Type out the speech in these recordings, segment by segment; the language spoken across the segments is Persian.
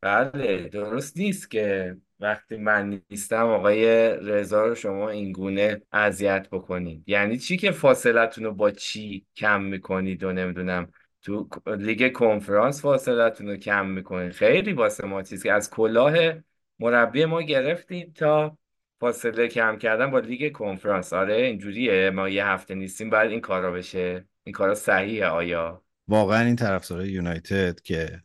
بله درست نیست که وقتی من نیستم آقای رضا رو شما اینگونه اذیت بکنید. یعنی چی که فاصلتون رو با چی کم می‌کنید و نمی‌دونم تو لیگ کنفرانس فاصلتون رو کم می‌کنید؟ خیلی واسه ما چیزی که از کلاه مربی ما گرفتیم تا فاصله کم کردن با لیگ کنفرانس. آره اینجوریه ما یه هفته نیستیم بعد این کارا بشه. این کارا صحیحه آیا؟ واقعا این طرفدارای یونایتد که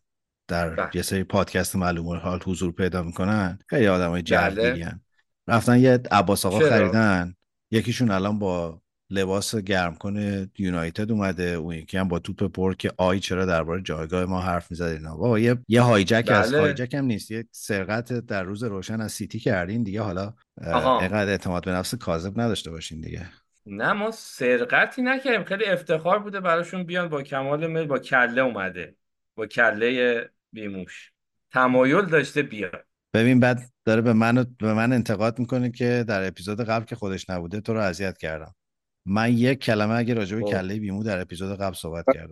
در بله. یه سری پادکست معلوم حال حضور پیدا می‌کنن. خیلی آدمای بله. جلدگیرن رفتن یه عباس آقا؟ خریدن. یکیشون الان با لباس گرم کنه یونایتد اومده. اون یکی هم با توپ پر که آی چرا درباره جایگاه ما حرف می‌زد اینا. بابا یه یه هایجک از بله. هایجک هم نیست. یه سرقت در روز روشن از سیتی کردین دیگه. حالا. اینقدر اعتماد به نفس کاذب نداشته باشین دیگه. نه ما سرقتی نکردیم. خیلی افتخار بوده براشون بیان با کمال میل با کله اومده. با کله بیموش. تمایل داشته بیاد ببین بعد داره به من به من انتقاد می‌کنه که در اپیزود قبل که خودش نبوده تو رو اذیت کردم. من یک کلمه اگه راجع به خب. کله بیمو در اپیزود قبل صحبت کردم.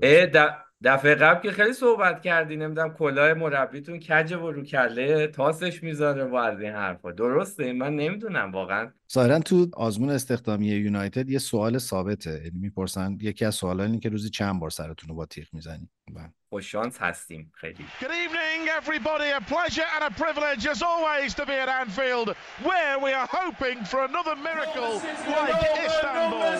دفعه قبل که خیلی صحبت کردی نمی‌دونم کلاه مربیتون کجه و رو کله تاسش می‌ذاره و از این حرفا. درسته؟ من نمی‌دونم واقعا. ظاهرا تو آزمون استخدامی یونایتد یه سوال ثابته. یعنی می‌پرسن یکی از سوالا اینه که روزی چند بار سرتون رو با تیغ می‌زنی؟ خوششانس هستیم خیلی. Good evening, everybody. A pleasure and a privilege, as always, to be at Anfield, where we are hoping for another miracle like Istanbul.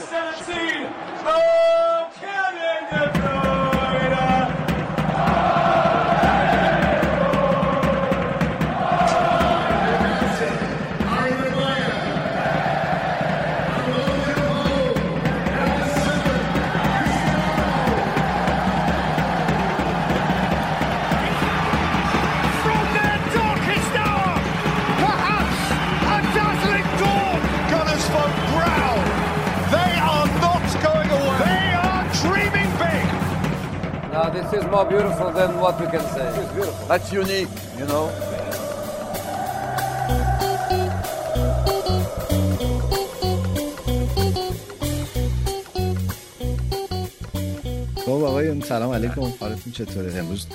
This is more beautiful than what we can say. It's beautiful. That's unique, you know. خب آقایون سلام علیکم حالتون چطوره امروز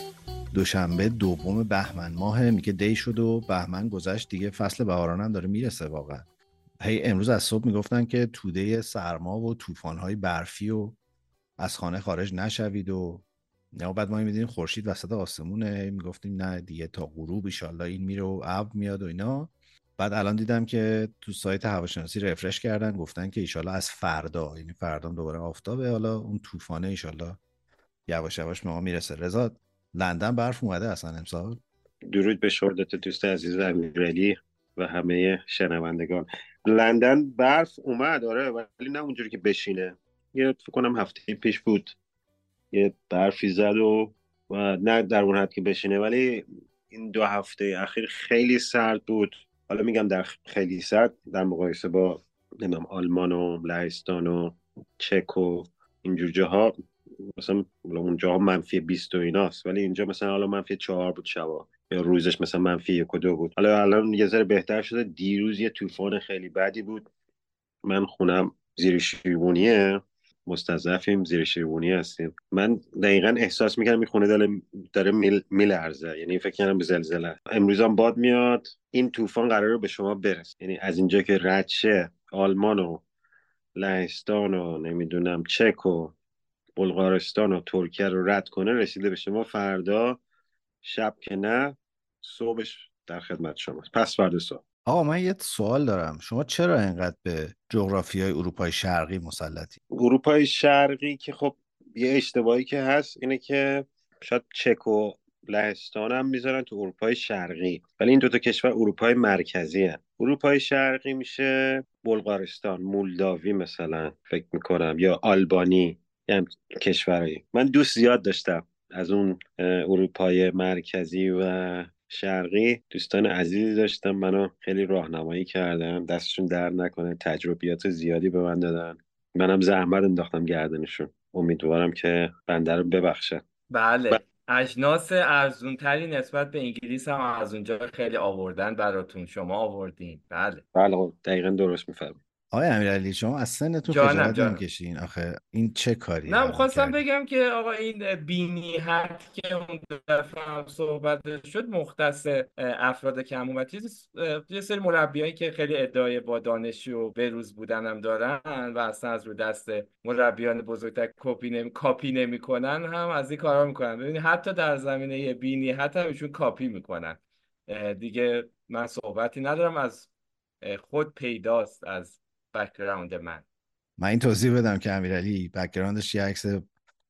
دوشنبه دوم بهمن ماه میگه دی شد و بهمن گذشت دیگه فصل بهاران هم داره می‌رسه واقعا هی امروز از صبح می‌گفتن که توده سرما و طوفان‌های برفی و از خانه خارج نشوید و یا بعد ما می‌دونیم خورشید وسط آسمونه می‌گفتیم نه دیگه تا غروب ایشالله این میره و ابر میاد و اینا. بعد الان دیدم که تو سایت هواشناسی رفرش کردن گفتن که ایشالله از فردا یعنی فردا دوباره آفتابه. حالا اون طوفانه ایشالله یواش یواش به ما می‌رسه. رضا لندن برف اومده اصلا امسال؟ درود به شهرت دوست عزیز امیرعلی و همه شنوندگان. لندن برف اومد آره ولی نه اونجوری که بشینه. یه فکر کنم هفته پیش بود. یه برفی زد و, و نه در اون حد که بشینه ولی این دو هفته اخیر خیلی سرد بود. حالا میگم در خیلی سرد در مقایسه با نمی‌دونم آلمان و لهستان و چک و اینجور جاها مثلا اونجا منفی 20 و ایناست ولی اینجا مثلا حالا منفی 4 بود شبا یا روزش مثلا منفی یک و دو بود. حالا الان یه ذره بهتر شده دیروز یه طوفان خیلی بدی بود. من خونم زیر شیربونیه مستضعفیم زیر شیربونی هستیم. من دقیقا احساس می‌کنم این خونه داره, داره میل میلرزه. یعنی فکر کنم به زلزله. امروز هم باد میاد. این طوفان قراره به شما برسه. یعنی از اینجا که رد شه آلمان و لهستان و نمی‌دونم چک و بلغارستان و ترکیه رو رد کنه رسیده به شما فردا. شب که نه صبحش در خدمت شماست. پس فردا صبح. آقا من یه سوال دارم. شما چرا اینقدر به جغرافی های اروپای شرقی مسلطی؟ اروپای شرقی که خب یه اشتباهی که هست اینه که شاید چک و لهستان هم می‌ذارن تو اروپای شرقی ولی این دوتا کشور اروپای مرکزی هن. اروپای شرقی میشه بلغارستان مولداوی مثلا فکر می‌کنم یا آلبانی یه کشورهایی. من دوست زیاد داشتم از اون اروپای مرکزی و شرقی دوستان عزیزی داشتم منو خیلی راهنمایی کردن دستشون در نکنه تجربیات زیادی به من دادن. منم زحمت انداختم گردنشون. امیدوارم که بنده رو ببخشن بله. اجناس ارزونتری نسبت به انگلیس هم از اونجا خیلی آوردن براتون. شما آوردین. بله. بله دقیقا درست میفرمایید آقای امیرعلی شما از سنتون خجالت. نمی‌کشین. آخه این چه کاری نه خواستم بگم که آقا این بینی حد که اون دفعه هم صحبت شد مختص افراد کم و یه سری مربیایی که خیلی ادعای با دانشی و بروز بودن هم دارن و اصلا از رو دست مربیان بزرگتر کپی نمی کاپی نمی‌کنن هم از این کارا می‌کنن. ببینید حتی در زمینه beanie حتی هم ایشون کاپی می‌کنن. دیگه من صحبتی ندارم از خود پیداست از background من. من این توضیح بدم که امیرعلی background ش یه عکس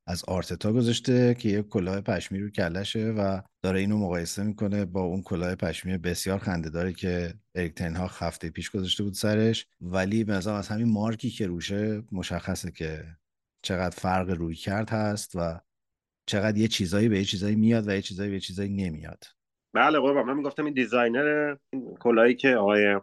از آرتتا گذاشته که یه کلاه پشمی رو کلشه و داره اینو مقایسه می‌کنه با اون کلاه پشمی بسیار خنده‌داری که اریک تن هاخ هفته پیش گذاشته بود سرش. ولی به نظرم از همین مارکی که روشه مشخصه که چقدر فرق روی کرد هست و چقدر یه چیزایی به یه چیزایی میاد و یه چیزایی به یه چیزایی نمیاد. بله قربان من می‌گفتم این دیزاینر این کلاهی که آقای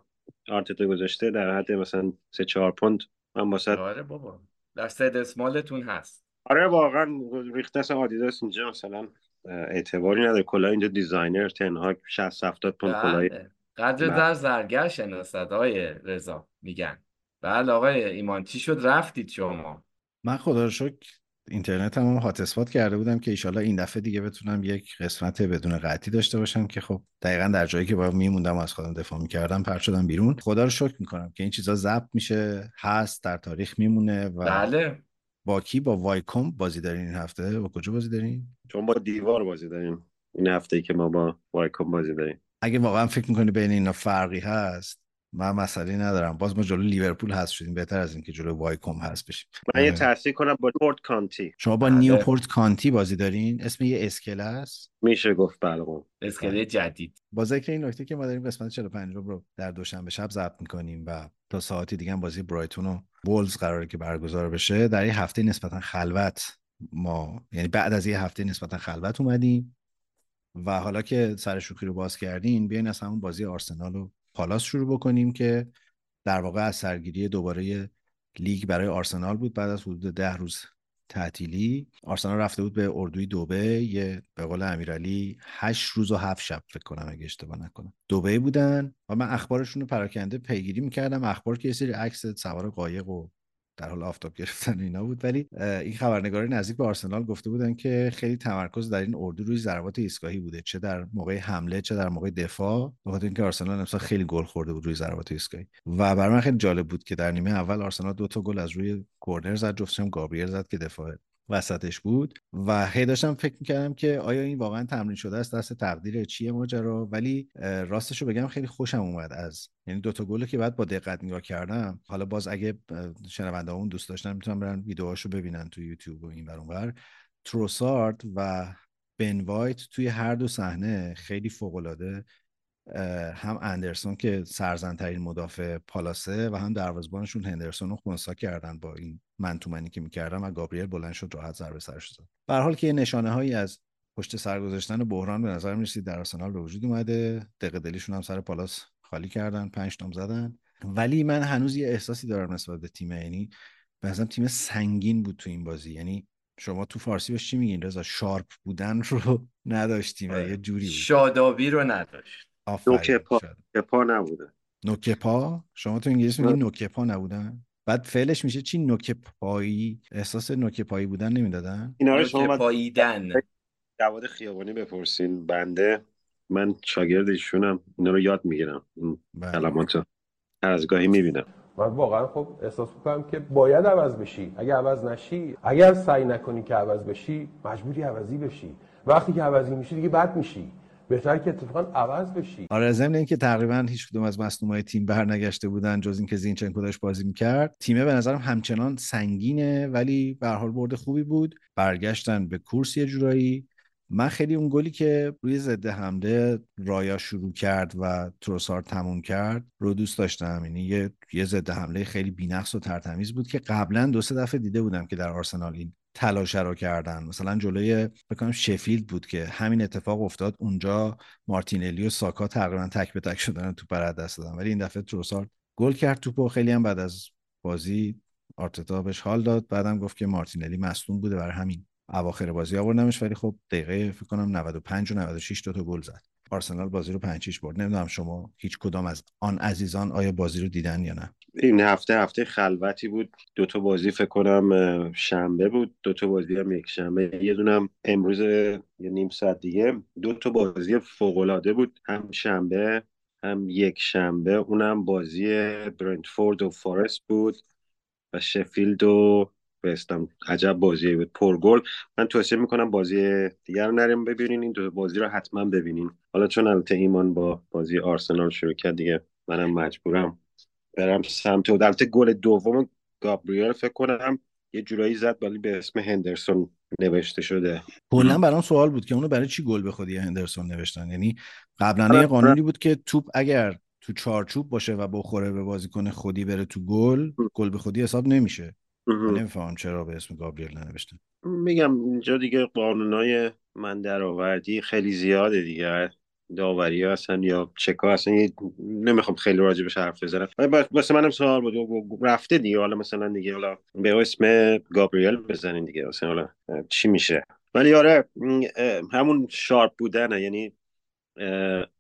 آرتتا گذاشته در حد مثلا سه چهار پوند. من واسه آره بابا. در سد اسمالتون هست. آره واقعا ریخته از آدیداس اینجا مثلا اعتباری نداره. کلاه اینجا دیزاینر تنها 60 70 پوند کلاهی بله. قدر بله. در زرگر شناسد آقای رضا میگن. بله آقای ایمان چی شد؟ رفتید شما. من خدا رو شکر اینترنت هم هات اسپات کرده بودم که ایشالا این دفعه دیگه بتونم یک قسمت بدون قطعی داشته باشم که خب دقیقا در جایی که باید میموندم و از خودم دفاع می‌کردم پرت شدم بیرون. خدا رو شکر می‌کنم که این چیزا ضبط میشه هست در تاریخ میمونه و بله. با کی؟ با وایکوم بازی دارین این هفته؟ با کجا بازی دارین؟ چون با دیوار بازی داریم. این هفته ای که ما با وایکوم بازی داریم. اگه واقعا فکر می‌کنی بین اینا فرقی هست من مسئله ندارم. باز ما جلو لیورپول هست شدیم. بهتر از اینکه جلو وایکوم هست بشیم. من یه تصحیح کنم با پورت کانتی. شما با بله. نیوپورت کانتی بازی دارین؟ اسم یه اسکله است؟ میشه گفت بله. اسکله جدید. با ذکر این نکته که ما داریم قسمت 45 رو در دوشنبه شب ضبط می‌کنیم و تا ساعتی دیگه هم بازی برایتون و وولز قراره که برگزار بشه. در یه هفته نسبتا خلوت ما یعنی بعد از یه هفته نسبتا خلوت اومدیم و حالا که سر شوخی رو باز کردین بیاین از همون بازی آرسنال و پالاس شروع بکنیم که در واقع از سرگیری دوباره لیگ برای آرسنال بود بعد از حدود ده روز تعطیلی. آرسنال رفته بود به اردوی دوبه یه به قول امیرعلی هشت روز و هفت شب فکر کنم اگه اشتباه نکنم. دوبه بودن و من اخبارشون رو پراکنده پیگیری می‌کردم. اخبار که یه سری عکس سوار قایق و در حال آفتاب گرفتن اینا بود. ولی این خبرنگار نزدیک به آرسنال گفته بودن که خیلی تمرکز در این اردو روی ضربات ایستگاهی بوده. چه در موقع حمله چه در موقع دفاع. به خاطر اینکه آرسنال امسال خیلی گل خورده بود روی ضربات ایستگاهی. و برای من خیلی جالب بود که در نیمه اول آرسنال دو تا گل از روی کورنر زد جفتش هم گابریل زد که دفاع وسطش بود و هی داشتم فکر می‌کردم که آیا این واقعا تمرین شده است دست تقدیر چیه ماجرا؟ ولی راستش رو بگم خیلی خوشم اومد از یعنی دوتا گل که بعد با دقت نگاه کردم حالا باز اگه شنونده اون دوست داشتن می‌تونن برن ویدیوهاشو ببینن تو یوتیوب و این ور اون ور تروسارد و بن وایت توی هر دو صحنه خیلی فوق العاده هم اندرسون که سرزنترین مدافع پالاسه و هم دروازه‌بانشون هندرسون رو خونسا کردن با این منتومنی که می‌کردن و گابریل بلند شد راحت ضربه سرش زد. به حال که یه نشانه هایی از پشت سر گذاشتن بحران به نظر می‌رسید در آرسنال به وجود اومده. دقیقه دلیشون هم سر پالاس خالی کردن پنج تام زدن. ولی من هنوز یه احساسی دارم نسبت به تیم یعنی به نظرم تیم سنگین بود تو این بازی. یعنی شما تو فارسی بهش چی میگین رضا؟ شارپ بودن رو نداشتیم یه جوری بود. شادابی رو نداشت. آفرین نوک پا شاید. که پا نبوده. نوک پا شما تو انگلیسی میگین نوک پا نبودن؟ بعد فعلش میشه چی؟ نوک پایی. احساس نوک پایی بودن نمی‌دادن؟ اینا رو شما پاییدن. جواد خیابانی بپرسین بنده. من شاگرد ایشونم. اینا رو یاد می‌گیرم. این بله. کلمات رو هر از گاهی می‌بینم. من واقعا خب احساس می‌کنم که باید عوض بشی. اگه عوض نشی اگر سعی نکنی که عوض بشی مجبوری عوضی بشی. وقتی که عوضی میشی دیگه بد میشی. بهتر که اتفاقا عوض بشی. آره ضمن اینکه تقریبا هیچ کدوم از مصدومای تیم برنگشته بودن جز اینکه زینچنکو داشت بازی می‌کرد. تیمه به نظرم همچنان سنگینه ولی به حال برد خوبی بود. برگشتن به کورس یه جورایی. من خیلی اون گلی که روی ضد حمله رایا شروع کرد و تروسار تموم کرد رو دوست داشتم. یعنی یه یه ضد حمله خیلی بی‌نقص و ترتمیز بود که قبلا دو سه دفعه دیده بودم که در آرسنال این تلاش رو کردن. مثلا جلوی بکنم شفیلد بود که همین اتفاق افتاد. اونجا مارتینلی و ساکا تقریبا تک به تک شدن تو پر دست دادن. ولی این دفعه تروسار گل کرد توپو. خیلی هم بعد از بازی آرتتا بهش حال داد. بعدم گفت که مارتینلی مصدوم بوده برای همین اواخر بازی آوردمش. ولی خب دقیقه فکر کنم 95 و 96 دو تا گل زد. آرسنال بازی رو پنج برد. نمی‌دونم شما هیچ کدام از آن عزیزان آیا بازی رو دیدن یا نه؟ این هفته هفته خلوتی بود. دو تا بازی فکر کنم شنبه بود. دو تا بازی هم یک شنبه. یه دونم امروز یه نیم ساعت دیگه. دو تا بازی فوق العاده بود. هم شنبه هم یک شنبه. اونم بازی برنتفورد و فارست بود و شفیلد و بستم عجب بازی بود. پرگل من توصیه می‌کنم بازی دیگر رو نریم ببینین. این دو بازی رو حتما ببینین. حالا چون البته ایمان با بازی آرسنال شروع کرد دیگه منم مجبورم برم سمت و البته گل دوم گابریل فکر کنم یه جورایی زد ولی به اسم هندرسون نوشته شده. کلا برام سوال بود که اونو برای چی گل به خودی هندرسون نوشتن؟ یعنی قبلا یه قانونی بود که توپ اگر تو چارچوب باشه و بخوره به بازیکن خودی بره تو گل گل به خودی حساب نمیشه. من نمی‌فهمم چرا به اسم گابریل ننوشتن. میگم اینجا دیگه قانونای من درآوردی خیلی زیاده دیگه. داوری هستن یا چکا هستن نمی‌خوام خیلی راجبش حرف بزنم. واسه منم سوال بود. رفته دیگه. حالا مثلا دیگه حالا به اسم گابریل بزنین دیگه. مثلا حالا چی میشه؟ ولی آره همون شارپ بودنه. یعنی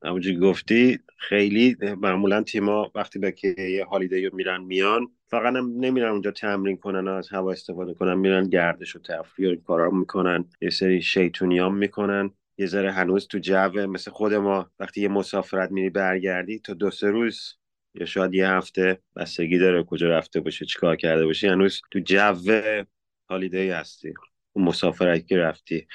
همونجوری گفتی خیلی معمولا تیما وقتی به که یه هالیدی میرن میان فقط نمیرن اونجا تمرین کنن از هوا استفاده کنن میرن گردش و تفریح و کارا می‌کنن. یه سری شیطونیام می‌کنن. یه ذره هنوز تو جو مثل خود ما. وقتی یه مسافرت میری برگردی تا دو سه روز یا شاید یه هفته بستگی داره کجا رفته باشه چیکار کرده باشی هنوز تو جو هالیدی هستی. اون مسافرت که رفتی.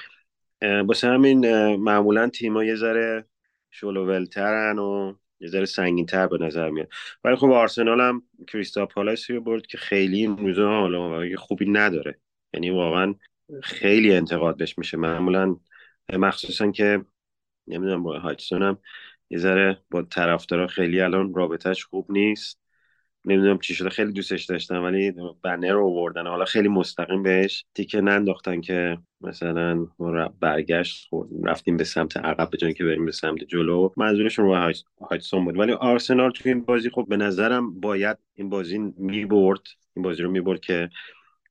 واسه همین معمولا تیما یه ذره شلوولترن و یه ذره سنگین تر به نظر میاد. ولی خب آرسنال هم کریستا پالاسی رو برد که خیلی این روزا حالا خوبی نداره. یعنی واقعا خیلی انتقاد بهش میشه. معمولا مخصوصا که نمی‌دونم با هایتسون هم یه ذره با طرفدارا خیلی الان رابطهش خوب نیست. نمی‌دونم چی شده خیلی دوستش داشتم ولی بنر رو آوردن. حالا خیلی مستقیم بهش تیکه ننداختن که مثلا برگشت رفتیم به سمت عقب به جای که بریم به سمت جلو. منظورشون رو هایتسون بود. ولی آرسنال تو این بازی خب به نظرم باید این بازی می‌برد. این بازی رو می‌برد که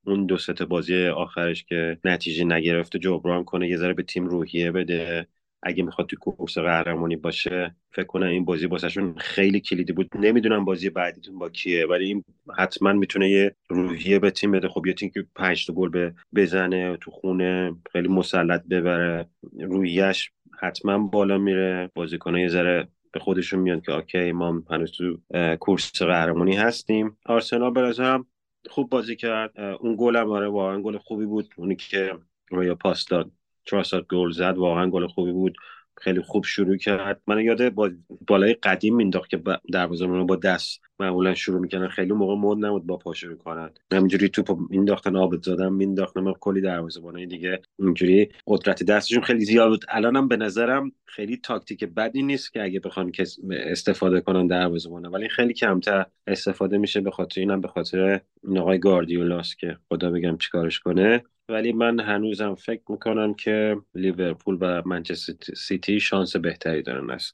اون دو سه بازی آخرش که نتیجه نگرفته جبران کنه یه ذره به تیم روحیه بده. اگه می‌خواد تو کورس قهرمانی باشه فکر کنم این بازی واسهشون خیلی کلیدی بود. نمی‌دونم بازی بعدیتون با کیه ولی این حتما می‌تونه یه روحیه به تیم بده. خب یه تیم که پنج تا گل بزنه تو خونه خیلی مسلط ببره روحیهش حتما بالا میره. بازیکن یه ذره به خودشون میاد که OK ما هنوز تو کورس قهرمانی هستیم. آرسنال نظرم خوب بازی کرد. اون گل هم آره واقعا گل خوبی بود. اونی که رویا پاس داد. تراسات گل زد واقعا گل خوبی بود. خیلی خوب شروع کرد. من یاد با بالای قدیم مینداخت که دروازه‌بان با دست معمولا شروع می‌کنن خیلی موقع مود نبود با پا شروع کنن. همینجوری توپ مینداختن آبد زدن مینداختن من کلی دروازه‌بانای دیگه اینجوری قدرت دستشون خیلی زیاد بود. الانم به نظرم خیلی تاکتیک بدی نیست که اگه بخوان استفاده کنن دروازه‌بان ولی خیلی کمتر استفاده میشه به خاطر اینم به خاطر این آقای گاردیولاس که خدا بگم چیکارش کنه. ولی من هنوزم فکر می‌کنم که لیورپول و منچستر سیتی شانس بهتری دارن از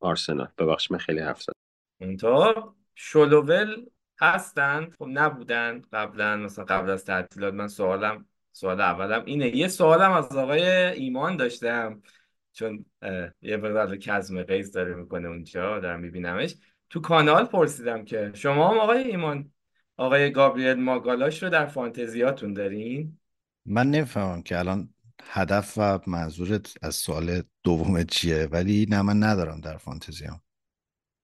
آرسنال. ببخش من خیلی حرف زدم. شلوول هستن. خب نبودن قبلا. مثلا قبل از تعطیلات من سوالم سوال اولم اینه. یه سوالم از آقای ایمان داشتم. چون یه مقدار کزم قیز داره می‌کنه اونجا. دارم میبینمش. تو کانال پرسیدم که شما هم آقای ایمان آقای گابریل ماگالاش رو در فانتزیاتون دارین؟ من نمی‌فهمم که الان هدف و منظورت از سوال دومت چیه ولی نه من ندارم در فانتزیام.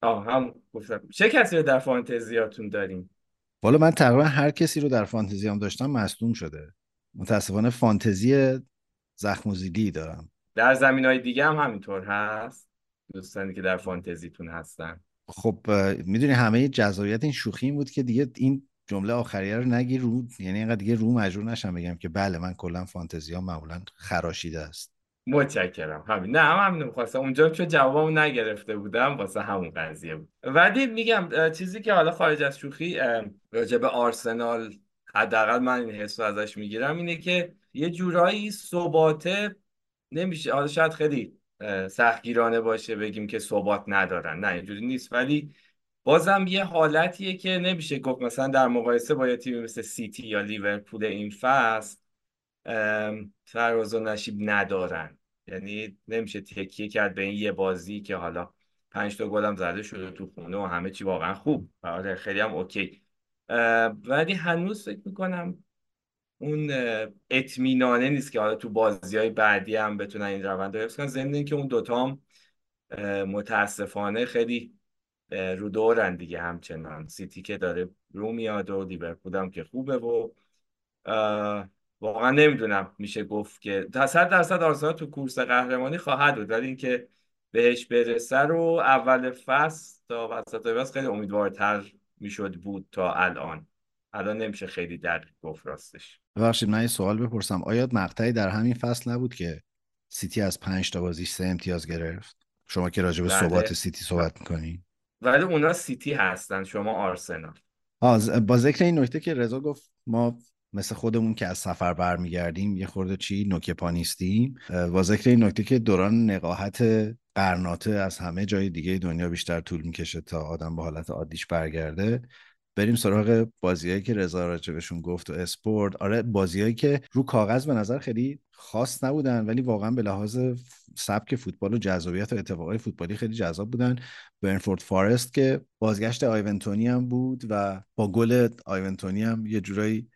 آه هم گفتم چه کسی رو در فانتزیاتون داریم؟ والا من تقریبا هر کسی رو در فانتزیام داشتم مصدوم شده. متاسفانه فانتزی زخم و دارم. در زمین های دیگه هم همینطور هست؟ دوستانی که در فانتزیتون هستن. خب می‌دونی همه جذابیت این شوخی این بود که دیگه این جمله آخریه رو نگی رو یعنی اینقدر دیگه رو مجبور نشم بگم که بله من کلا فانتزی ها معمولا خراشیده است. متشکرم. همین. نه هم همین می‌خواستم. اونجا چون جوابمو نگرفته بودم واسه همون قضیه بود. ولی میگم چیزی که حالا خارج از شوخی راجع به آرسنال حداقل من این حس ازش می‌گیرم اینه که یه جورایی ثباته نمیشه. حالا شاید خیلی سختگیرانه باشه بگیم که ثبات ندارن. نه اینجوری نیست. ولی بازم یه حالتیه که نمیشه گفت مثلا در مقایسه با یه تیمی مثل سیتی یا لیورپول این فصل فراز و نشیب ندارن. یعنی نمیشه تکیه کرد به این یه بازی که حالا پنج تا گلم زده شده تو خونه و همه چی واقعا خوب. آره خیلی هم OK. ولی هنوز فکر می‌کنم اون اطمینانه نیست که حالا تو بازی های بعدی هم بتونن این روند رو حفظ کنن. ضمن که اون دوتا هم متاسفانه خیلی رو دورن دیگه همچنان. سیتی که داره رو میاد و لیورپول هم که خوبه و واقعا نمی‌دونم میشه گفت که صد درصد آرسنال تو کورس قهرمانی خواهد بود. ولی اینکه بهش برسه رو اول فصل تا وسط فصل خیلی امیدوارتر می‌شد بود تا الان. الان نمیشه خیلی در گفت راستش. ببخشید من یه سوال بپرسم. آیا مقطعی در همین فصل نبود که سیتی از پنج تا بازی سه امتیاز گرفت؟ شما که راجع به بله. ثبات سیتی صحبت می‌کنین ولی اونا سیتی هستن شما آرسنال. با ذکر این نکته که رضا گفت ما مثل خودمون که از سفر برمیگردیم یه خورده چی نوک پا نیستیم. با ذکر این نکته که دوران نقاهت قرناطه از همه جای دیگه دنیا بیشتر طول می‌کشه تا آدم به حالت عادیش برگرده بریم سراغ بازیهایی که رضا راجبشون گفت و اسپورت. آره بازیهایی که رو کاغذ به نظر خیلی خاص نبودن ولی واقعا به لحاظ سبک فوتبال و جذابیت و اتفاقای فوتبالی خیلی جذاب بودن. برنفورد فارست که بازگشت آیونتونی هم بود و با گل آیونتونی هم یه جورایی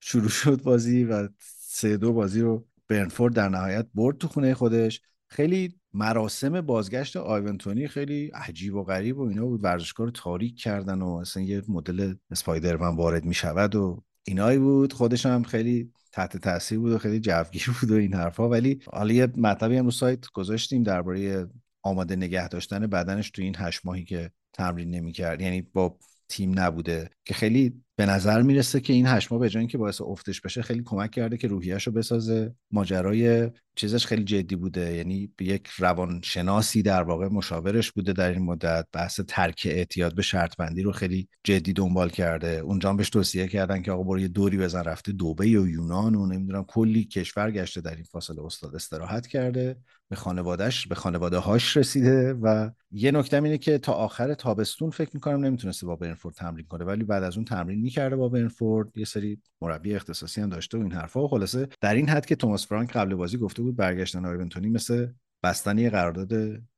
شروع شد بازی و سه دو بازی رو برنفورد در نهایت برد تو خونه خودش. خیلی مراسم بازگشت آیونتونی خیلی عجیب و غریب و اینا بود. ورزشکار تاریک کردن و اصلا یه مدل اسپایدرمن وارد می شود و اینایی بود خودش هم خیلی تحت تاثیر بود و خیلی جوگیر بود و این حرفا. ولی حالا یه مطلبی هم رو سایت گذاشتیم درباره آماده نگه داشتن بدنش تو این هشت ماهی که تمرین نمی‌کرد. یعنی با تیم نبوده که خیلی به نظر می‌رسه که این هشت ماه به جای که باعث افتش بشه خیلی کمک کرده که روحیش رو بسازه. ماجرای چیزش خیلی جدی بوده. یعنی یک روانشناسی در واقع مشاورش بوده در این مدت. بحث ترک اعتیاد به شرط بندی رو خیلی جدی دنبال کرده. اونجا بهش توصیه کردن که آقا برو یه دوری بزن. رفته دوبه و یونان و نمی‌دونم کلی کشور گشته در این فاصله. استاد استراحت کرده. به خانوادهش به خانواده هاش رسیده و یه نکته اینه که تا آخر تابستون فکر می‌کنم نمی‌تونسته با برنفورد تمرین کنه. ولی بعد از اون تمرین می‌کرده با برنفورد. یه سری مربی اختصاصی هم داشته و این حرفا. و خلاصه در این حد که توماس فرانک قبل بازی گفته بود برگشتن آیونتونی مثل بستن یه قرارداد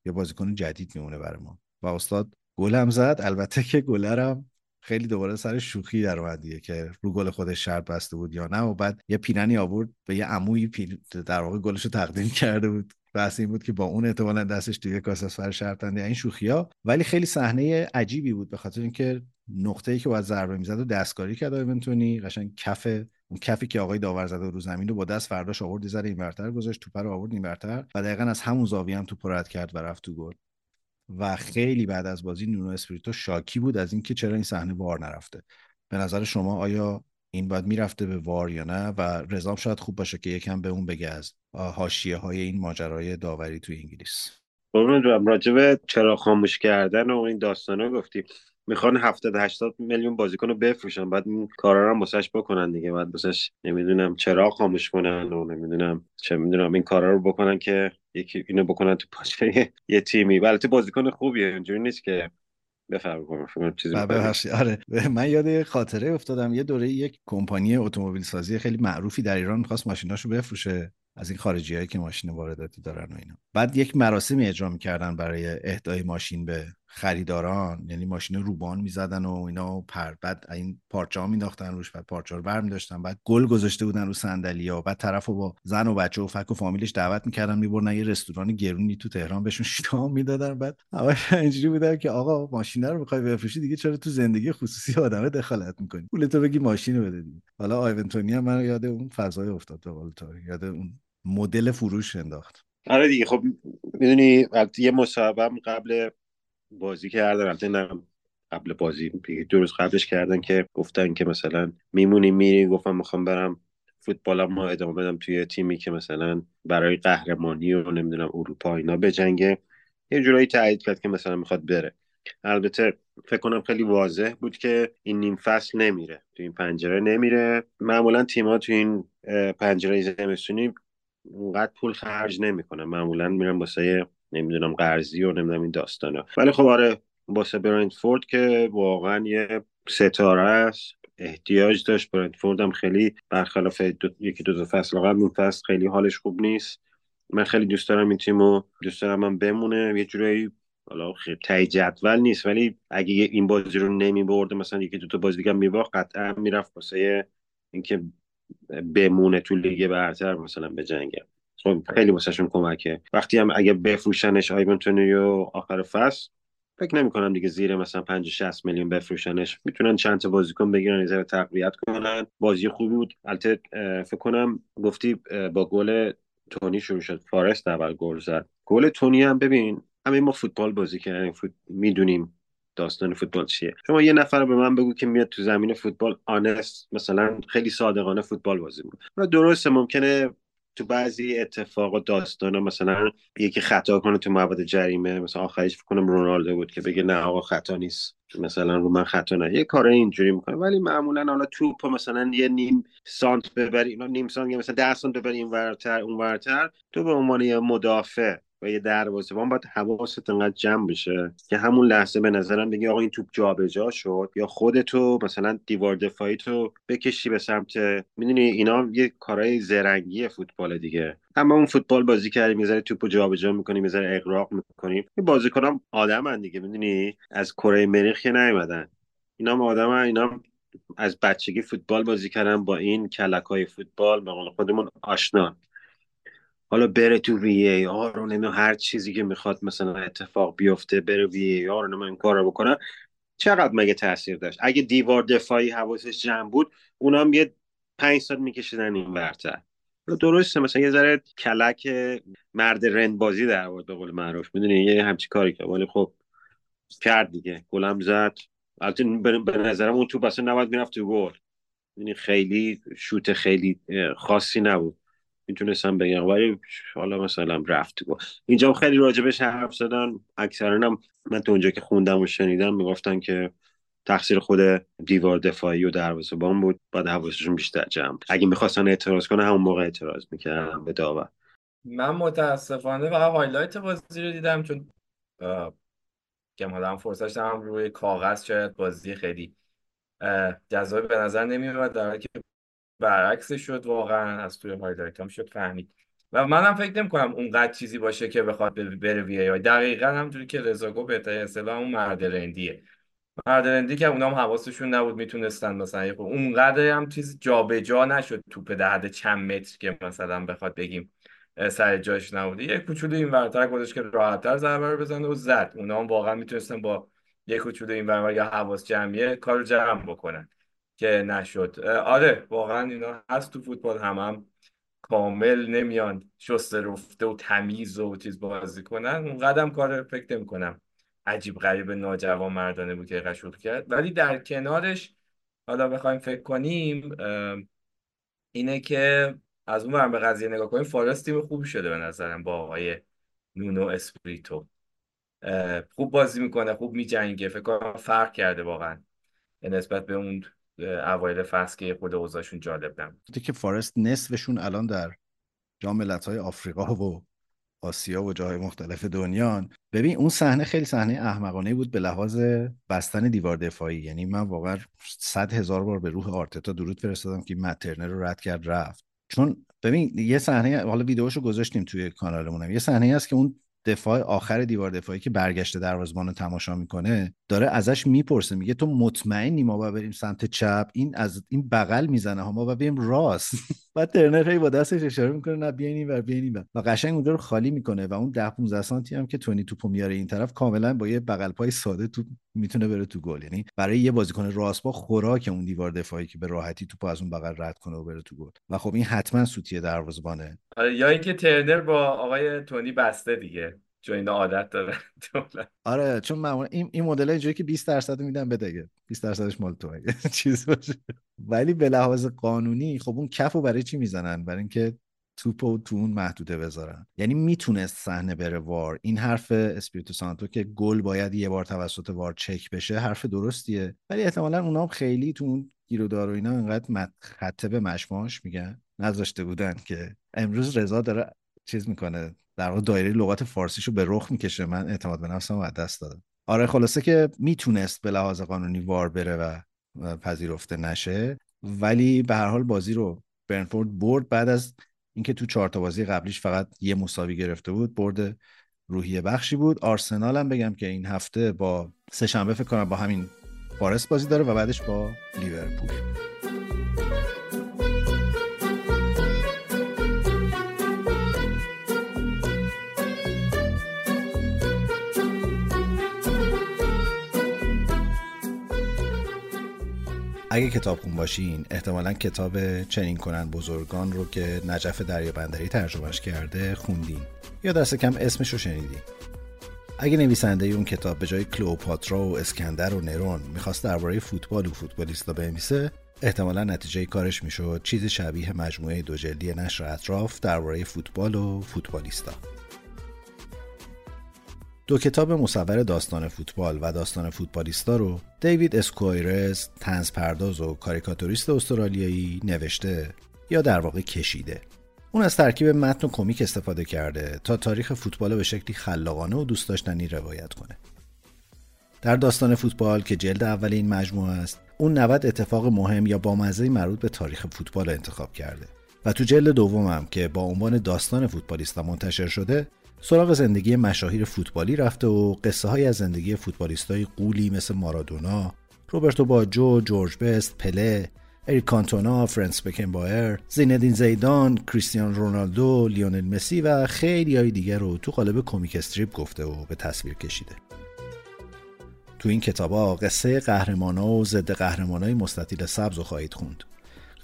یه بازیکن جدید میمونه برای ما. و استاد گل هم زد. البته که گلرم خیلی دوباره سر شوخی در اومد که رو گل خودش شرط بسته بود یا نه. و بعد یه پیننی آورد به یه عمویی پین... در واقع گلش رو تقدیم کرده بود. بحث این بود که با اون احتمالا دستش توی کاس از فر شرط این شوخیا ولی خیلی صحنه عجیبی بود به خاطر اینکه نقطه ای که باید ضربه می‌زد و دستکاری کرد آیونتونی قشنگ کف اون کفی که آقای داور زده رو زمین رو با دست فرداش آورد ذره اینورتر گذاشت توپ رو آورد اینورتر و دقیقا از همون زاویه هم توپ رد کرد و رفت تو گل. و خیلی بعد از بازی نونو اسپریتو شاکی بود از اینکه چرا این صحنه وار نرفته. به نظر شما آیا این باید می‌رفته به وار یا نه و رضام شاید خوب باشه که یکم به اون بگه از حاشیه های این ماجرای داوری تو انگلیس. قربون راجب چرا خاموش کردن و این داستانا گفتیم. می‌خوان 70 80 میلیون بازیکن رو بفروشن. بعد این کارا رو هم بکنن دیگه. بعد واسش نمی‌دونم چرا خاموش کنن و نمی‌دونم چه می‌دونم. این کارا رو بکنن که یکی اینو بکنن تو پاچه یه تیمی. البته بازیکن خوبیه. اینجوری نیست که بفرمایید چیزی آره من یاد خاطره افتادم. یه دوره یک کمپانی اتومبیل سازی خیلی معروفی در ایران می‌خواست ماشیناشو بفروشه از این خارجی هایی که ماشین وارداتی دارن و اینا. بعد یک مراسمی اجرا می‌کردن برای اهدای ماشین به خریداران یعنی ماشین روبان می‌زدن و اینا پر بعد این پارچه ها مینداختن روش بعد پارچه رو برمی داشتن بعد گل گذاشته بودن رو صندلی ها بعد طرف با زن و بچه و فک و فامیلش دعوت می‌کردن می‌برن یه رستوران گرونی تو تهران بهشون شام می‌دادن بعد همش اینجوری بودن که آقا ماشین رو می‌خوای بفروشی دیگه چرا تو زندگی خصوصی آدمه دخالت می‌کنی؟ پولتو بگی ماشین بده دیگه. حالا آیونتونی هم من یاد اون فضای افتاد به یاد اون مدل فروش انداخت. آره دیگه خب می‌دونی یه مصاحبه قبل بازی کردن. البته قبل بازی دو روز قبلش کردن که گفتن که مثلا میمونی میری. گفتم می‌خوام برم فوتبالم ما ادامه بدم توی تیمی که مثلا برای قهرمانی و نمی‌دونم اروپا اینا بجنگه. یه جورایی تایید کرد که مثلا می‌خواد بره. البته فکر کنم خیلی واضح بود که این نیم فصل نمیره. تو این پنجره نمیره. معمولا تیم‌ها تو این پنجره زمستونی اونقدر پول خرج نمی‌کنن. معمولا میرن واسه نمی‌دونم قرضی و نمی‌دونم این داستانا. ولی خب آره واسه برندفورد که واقعا یه ستاره است احتیاج داشت. برندفورد هم خیلی برخلاف دو، یکی دو تا فصل قبل اون فصل خیلی حالش خوب نیست. من خیلی دوست دارم این تیمو دوست دارم من بمونه. یه جورایی حالا خیلی تای جدول نیست ولی اگه این بازی رو نمی برده مثلا یکی دو تا بازی دیگه میباخت قطعا می‌رفت واسه اینکه بمونه تو لیگ برتر مثلا به خب خیلی واسهشون کمکه. وقتی هم اگه بفروشنش آیبن آخر فصل فکر نمی کنم دیگه زیر مثلا 50 60 میلیون بفروشنش. می‌تونن چند تا بازیکن بگیرن یه ذره تقویت کنن. بازی خوبی بود. البته فکر کنم گفتی با گل تونی شروع شد. فارست اول گل زد. گل تونی هم ببین همه ما فوتبال بازی کردیم. فوت... می‌دونیم داستان فوتبال چیه. شما یه نفر به من بگو که میاد تو زمین فوتبال آنست مثلا خیلی صادقانه فوتبال بازی می‌کنه. درسته ممکنه تو بعضی اتفاق و داستان مثلا یکی خطا کنه تو مواد جریمه مثلا آخرش فکر کنم رونالدو بود که بگه نه آقا خطا نیست. مثلا رو من خطا نه. یه کار اینجوری می‌کنه. ولی معمولا حالا توپ مثلا یه نیم سانت ببری نیم سانت مثلا 10 سانت ببری این ورتر اون ورتر تو به عنوان یه مدافع و یه دروازه‌بان باید حواست انقدر جمع بشه که همون لحظه به نظرم بگی آقا این توپ جابجا شد یا خودتو مثلا دیوار دفاعی تو بکشی به سمت می‌دونی اینا یه کارهای زرنگی فوتبال دیگه. اما اون فوتبال بازی کردیم می‌ذاره توپو جابجا می‌کنیم می‌ذاره اقراق می‌کنیم. این بازیکنام آدمن دیگه می‌دونی؟ از کره مریخ که نیومدن. اینا هم آدم اینا از بچگی فوتبال بازی کردن با این کلک های فوتبال به قول خودمون آشنا حالا بره تو وی ای آر و هر چیزی که می‌خواد مثلا اتفاق بیفته بره وی ای آر رو این کار رو بکنه چقدر مگه تاثیر داشت؟ اگه دیوار دفاعی حواسش جمع بود اونام یه پنج سال میکشیدن این ورتر. درسته مثلا یه ذره کلک مرد رند بازی در آورد به قول معروف. می‌دونی؟ یه همچی کاری که ولی خب کرد دیگه. گلم زد. البته به نظرم اون تو اصلا نباید می‌رفت تو گل. خیلی شوت خیلی خاصی نبود. می‌تونستم بگم. ولی حالا مثلا رفت تو اینجا خیلی راجبش حرف زدن. اکثرا هم من تو اونجا که خوندم و شنیدم می‌گفتن که تقصیر خود دیوار دفاعی و دروازه بان بود. بعد حواسشون بیشتر جمع اگه می‌خواستن اعتراض کنه همون موقع اعتراض می‌کردن به داور. من متاسفانه فقط هایلایت بازی رو دیدم چون که حالا فرصت هم روی کاغذ شاید بازی خیلی جذابی به نظر نمیاد در که برعکس شد واقعا از توی highlight هم شد فهمید. و منم فکر نمی کنم اونقدر چیزی باشه که بخواد بره VAR دقیقا همونجوری که رضا گفت بهترین اصطلاح اون مرد رندیه. مرد رندی که اونام حواسشون نبود می‌تونستن مثلا اونقدر هم چیز جابجا جا نشد توپ در چند متر که مثلا بخواد بگیم سر جاش نبوده یه کوچولو اینورتر گذاشت که راحتتر ضربه رو بزنه و زد. اونا واقعا می‌تونستن با یه کوچولو این ور یا حواس جمعیه کار جمع بکنن. که نشد. آره واقعا اینا هست تو فوتبال هم هم کامل نمیان شسته رفته و تمیز و چیز بازی کنن. اون قدم کار فکر نمی کنم عجیب غریب ناجوان مردانه بود که قشوق کرد. ولی در کنارش حالا بخوایم فکر کنیم اینه که از اون به قضیه نگاه کنیم فارست تیم خوبی شده به نظرم با آقای نونو اسپریتو. خوب بازی می‌کنه خوب میجنگه. فکر کنم فرق کرده واقعا. نسبت به اون اوایل فصل که خود اوضاعشون جالب نبود. که فارست نصفشون الان در جام های آفریقا و آسیا و جاهای مختلف دنیا ببین اون صحنه خیلی صحنه احمقانه بود به لحاظ بستن دیوار دفاعی. یعنی من واقعا صد هزار بار به روح آرتتا درود فرستادم که مترنر رو رد کرد رفت. چون ببین یه صحنه حالا ویدیوشو گذاشتیم توی کانالمون یه صحنه هست که اون دفاع آخر دیوار دفاعی که برگشته دروازه‌بان رو تماشا می‌کنه داره ازش می‌پرسه میگه تو مطمئنی ما باید بریم سمت چپ؟ این از این بغل می‌زنه ها ما باید بریم راست. بعد ترنر هی با دستش اشاره می‌کنه نه بیاین اینور بیاین اینور. و قشنگ اونجا رو خالی می‌کنه و اون 10 15 سانتی هم که تونی توپو میاره این طرف کاملا با یه بغل پای ساده تو می‌تونه بره تو گل. یعنی برای یه بازیکن راست با خوراک اون دیوار دفاعی که به راحتی توپو از اون بغل رد کنه و بره تو گل. و خب این حتما سوتیه دروازه‌بانه. آره یا اینکه ترنر با آقای تونی بسته دیگه. چون اینا عادت داره آره چون معمولا این این مدل اینجوری که 20 درصد میدن بده 20 درصدش مال تو چیز باشه. ولی به لحاظ قانونی خب اون کفو برای چی می‌زنن؟ برای اینکه توپو تو اون محدوده بذارن. یعنی می‌تونست صحنه بره وار. این حرف اسپیریتو سانتو که گل باید یه بار توسط وار چک بشه حرف درستیه. ولی احتمالا اونا خیلی تو اون گیرودار و اینا انقدر خطه به مشماش میگن. نذاشته بودن که امروز رضا داره چیز می‌کنه. در واقع دایره لغات فارسیشو به رخ می‌کشه. من اعتماد به نفسم از دست دادم. آره خلاصه که می‌تونست به لحاظ قانونی وار بره و پذیرفته نشه. ولی به هر حال بازی رو برنفورد برد. بعد از اینکه تو چهار تا بازی قبلیش فقط یه مساوی گرفته بود برد روحیه بخشی بود. آرسنال هم بگم که این هفته با سه شنبه فکر کنم با همین فارست بازی داره و بعدش با لیورپول. اگه کتاب خون باشین احتمالا کتاب چنین کنن بزرگان رو که نجف دریابندری ترجمهش کرده خوندین. یا دست کم اسمش رو شنیدین. اگه نویسنده اون کتاب به جای کلوپاترا و اسکندر و نرون می‌خواست درباره فوتبال و فوتبالیستا بنویسه احتمالا نتیجه کارش می‌شد چیز شبیه مجموعه دو جلدی نشر اطراف درباره فوتبال و فوتبالیستا. دو کتاب مصور داستان فوتبال و داستان فوتبالیستا رو دیوید اسکوایرز تنز پرداز و کاریکاتوریست استرالیایی نوشته یا در واقع کشیده. اون از ترکیب متن و کمیک استفاده کرده تا تاریخ فوتبال به شکلی خلاقانه و دوست داشتنی روایت کنه. در داستان فوتبال که جلد اول این مجموعه است اون 90 اتفاق مهم یا بامزه مربوط به تاریخ فوتبال انتخاب کرده. و تو جلد دومم که با عنوان داستان فوتبالیستا منتشر شده سراغ زندگی مشاهیر فوتبالی رفته و قصه های از زندگی فوتبالیستای قولی مثل مارادونا، روبرتو باجو، جورج بست، پله، اریک کانتونا، فرانس بکنبایر، زیندین زیدان، کریستیان رونالدو، لیونل مسی و خیلی های دیگر رو تو قالب کمیک استریپ گفته و به تصویر کشیده. تو این کتابا قصه قهرمانا و ضد قهرمانای مستطیل سبز رو خواهید خوند.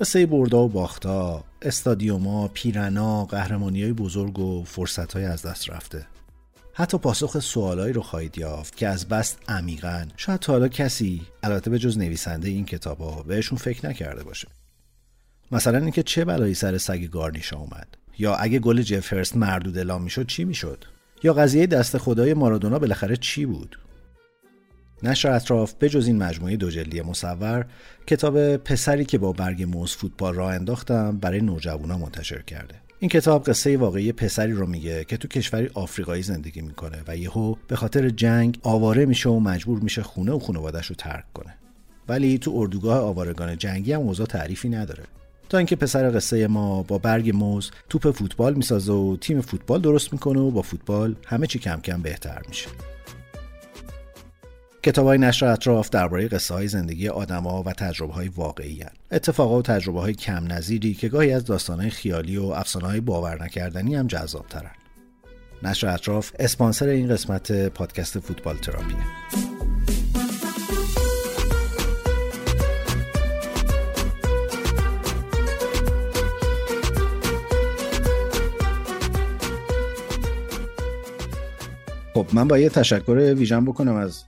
قصه بردا و باختا، استادیوما، پیرنا، قهرمانی های بزرگ و فرصت های از دست رفته. حتی پاسخ سوالایی رو خواهید یافت که از بست عمیقا شاید تا حالا کسی البته به جز نویسنده این کتابا بهشون فکر نکرده باشه. مثلا اینکه چه بلایی سر سگ گارنیشا اومد یا اگه گل جفرست مردود اعلام می‌شد چی می‌شد یا قضیه دست خدای مارادونا بالاخره چی بود نشر اطراف بجز این مجموعه دو جلدی مصور کتاب پسری که با برگ موز فوتبال را انداختم برای نوجوانا منتشر کرده. این کتاب قصه واقعی پسری رو میگه که تو کشوری آفریقایی زندگی می‌کنه و یهو به خاطر جنگ آواره میشه و مجبور میشه خونه و خانوادش رو ترک کنه. ولی تو اردوگاه آوارگان جنگی هم اوضاع تعریفی نداره. تا اینکه پسر قصه ما با برگ موز توپ فوتبال می‌سازه و تیم فوتبال درست می‌کنه و با فوتبال همه چی کم کم بهتر میشه. کتاب های نشر اطراف درباره قصه های زندگی آدما و تجربه های واقعی هن. اتفاقات و تجربه های کم نظیری که گاهی از داستان خیالی و افسانه های باور نکردنی هم جذاب ترن. نشر اطراف اسپانسر این قسمت پادکست فوتبال تراپیه. خب من با یه تشکر ویژن بکنم از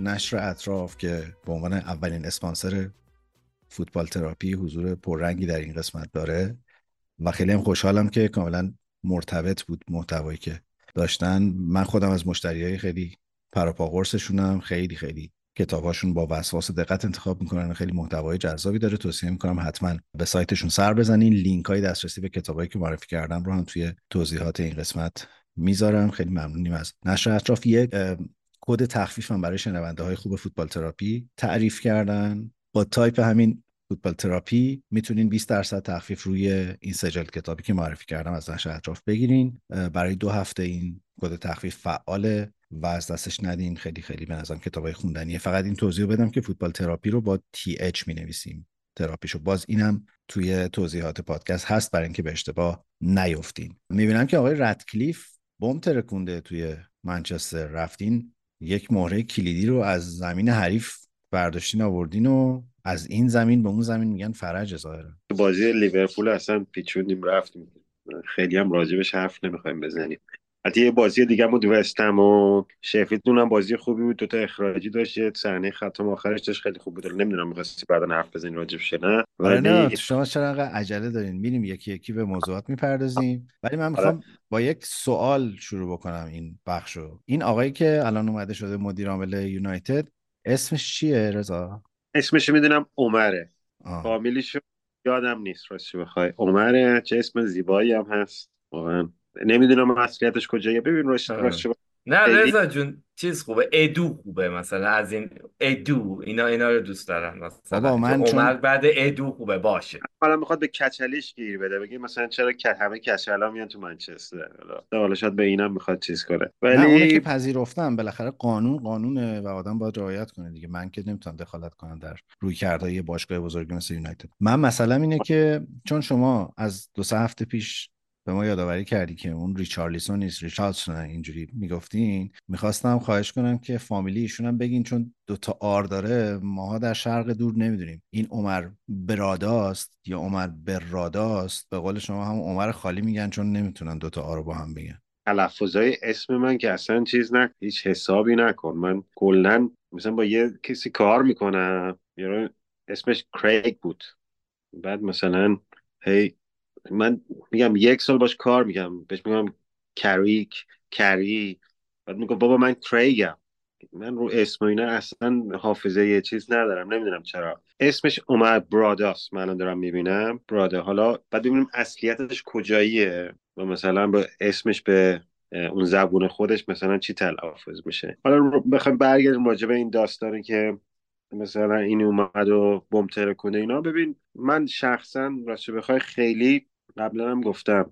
نشر اطراف که به عنوان اولین اسپانسر فوتبال تراپی حضور پررنگی در این قسمت داره و خیلی هم خوشحالم که کاملا مرتبط بود محتوایی که داشتن. من خودم از مشتری های خیلی پراپاقرسشونم خیلی خیلی کتاباشون با وسواس دقت انتخاب می‌کنن خیلی محتوای جذابی داره. توصیه می‌کنم حتما به سایتشون سر بزنین. لینک های دسترسی به کتابایی که معرفی کردم رو هم توی توضیحات این قسمت می‌ذارم. خیلی ممنونیم از نشر اطراف. یک کد تخفیف هم برای شنونده های خوب فوتبال تراپی تعریف کردن. با تایپ همین فوتبال تراپی می‌تونین 20 درصد تخفیف روی این سه جلد کتابی که معرفی کردم از نشر اطراف بگیرین. برای دو هفته این کد تخفیف فعاله و از دستش ندین. خیلی خیلی به نظرم کتابای خوندنیه. فقط این توضیح بدم که فوتبال تراپی رو با th می نویسیم تراپیشو باز اینم توی توضیحات پادکست هست برای اینکه به اشتباه نیفتین. می‌بینم که آقای رتکلیف بم ترکونده توی منچستر. رفتین؟ یک مهره کلیدی رو از زمین حریف برداشتین آوردین و از این زمین به اون زمین میگن فرج ظاهرا. بازی لیورپول اصلا پیچوندیم رفتیم. خیلی هم راجبش حرف نمی‌خوایم بزنیم. حتی یه بازی دیگه بود وستم و شفیلد هم بازی خوبی بود. دوتا اخراجی داشت. یه صحنه ختم آخرش داشت. خیلی خوب بود. نمی‌دونم می‌خواستی بعدا حرف بزنین راجبش نه آره نه شما چرا انقدر عجله دارین؟ میریم یکی یکی به موضوعات می‌پردازیم. ولی من می‌خوام با یک سوال شروع بکنم این بخشو این آقایی که الان اومده شده مدیر عامل یونایتد اسمش چیه رضا؟ اسمش می‌دونم عمره. فامیلیش یادم نیست. راستش بخوای. عمره چه اسم زیبایی هم هست. واقعا. نمی‌دونم اصلیتش کجایه ببین راست راست نه رضا جون چیز خوبه. ادو خوبه مثلا از این ادو. اینا اینا رو دوست دارم مثلا. بابا من چون عمر بعد ادو خوبه باشه. حالا می‌خواد به کچلیش گیر بده. بگی مثلا چرا که همه کچلا میان تو منچستر؟ حالا شاید به اینم می‌خواد چیز کنه. نه اونه که ولی پذیرفتم. بالاخره قانون قانونه و آدم باید رعایت کنه دیگه. من که نمی‌تونم دخالت کنم در روی کرده یه باشگاه بزرگ مثل یونایتد. من مثلا اینه که چون شما از دو سه هفته پیش به ما یادآوری کردی که اون ریچارلیسون نیست ریچارلسون اینجوری می‌گفتین. می‌خواستم خواهش کنم که فامیلی ایشون هم بگین چون دو تا آر داره ماها در شرق دور نمی‌دونیم. این عمر براداست یا عمر براداست؟ به قول شما هم عمر خالی میگن چون نمی‌تونن دو تا آر رو با هم بگن. تلفظای اسم من که اصلا چیز نه هیچ حسابی نکن. من کلا مثلا با یه کسی کار می‌کنم یارو اسمش کریگ بود. بعد مثلا هی من میگم یک سال باش کار میگم بهش میگم کریک کری. بعد میگم بابا من کریگم. من رو اسم اینا اصلا حافظه یه چیز ندارم. نمی‌دونم چرا. اسمش عمر براداست. من دارم می‌بینم. برادا. حالا بعد ببینیم اصلیتش کجاییه و مثلا به اسمش به اون زبون خودش مثلا چی تلفظ میشه. حالا بخوایم برگردیم راجع به این داستانی که مثلا این اومد و بمتره کنه اینا. ببین من شخصا راستش بخوای خیلی قبلا هم گفتم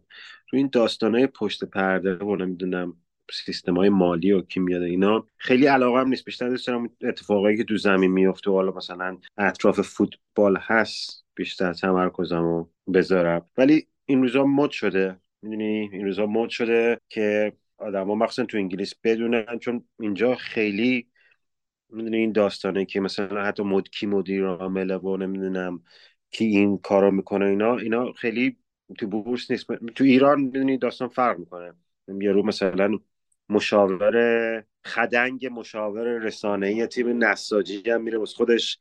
تو این داستانهای پشت پرده و نمی‌دونم سیستم های مالی و کی میاد اینا خیلی علاقه هم نیست. بیشتر دوست دارم اتفاقایی که تو زمین میفته و حالا مثلا اطراف فوتبال هست بیشتر تمرکزم رو بذارم. ولی این روزا مد شده. می‌دونی؟ این روزا مد شده که آدما مخصوصا تو انگلیس بدونن چون اینجا خیلی می‌دونی این داستانه که مثلا حتی مد کی مدیر عامله و نمی‌دونم کی این کارو می‌کنه اینا اینا خیلی تو بورس نیست. تو ایران می‌دونی داستان فرق می‌کنه. یارو مثلا مشاور خدنگ مشاور رسانه‌ای تیم نساجی هم میره واسه خودش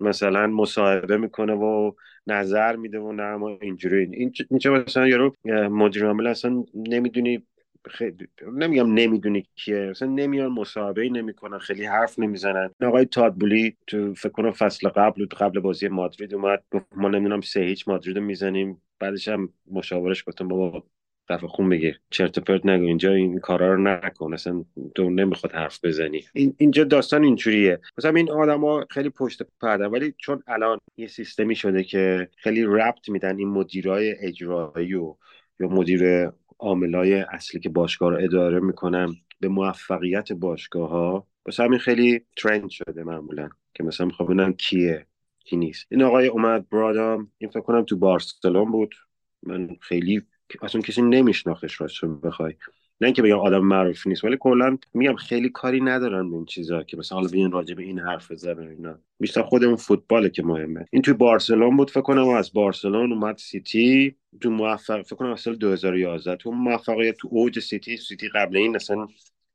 مثلا مصاحبه می‌کنه و نظر میده و نه ما اینجوری. این اینجا مثلا یارو مدیر عامل اصلا نمی‌دونی خیلی نمیگم نمی‌دونی کیه. مثلا نمیان مصاحبه نمی‌کنن خیلی حرف نمی‌زنن. آقای تادبولی تو فکر کنم فصل قبل قبل بازی مادرید اومد گفت ما نمی‌دونم سه هیچ مادرید می‌زنیم. بعدش هم مشاورش گفتم بابا دفعه خون بگیر. چرت و پرت نگو اینجا این کارا رو نکن. اصلا تو نمی‌خواد حرف بزنی. این اینجا داستان اینجوریه. مثلا این آدما خیلی پشت پرده ولی چون الان یه سیستمی شده که خیلی ربط میدن این مدیرای اجرایی و یا مدیر عاملای اصلی که باشگاه رو اداره می‌کنن به موفقیت باشگاه ها واسه همین خیلی ترند شده معمولا که مثلا می‌خوام ببینم کیه کی نیست. این آقای اومد برادام این فکر کنم تو بارسلون بود. من خیلی اصلا کسی نمیشناختش راستش بخوای. نه اینکه بگم آدم معروف نیست ولی کلا میگم خیلی کاری ندارن به این چیزا که مثلا حالا راجع به این حرف بزنن اینا. بیشتر خودمون فوتباله که مهمه. این توی بارسلون بود فکر کنم از بارسلون اومد سیتی تو موفق فکر کنم سال 2011 تو موفقیت تو اوج سیتی سیتی قبل این اصلا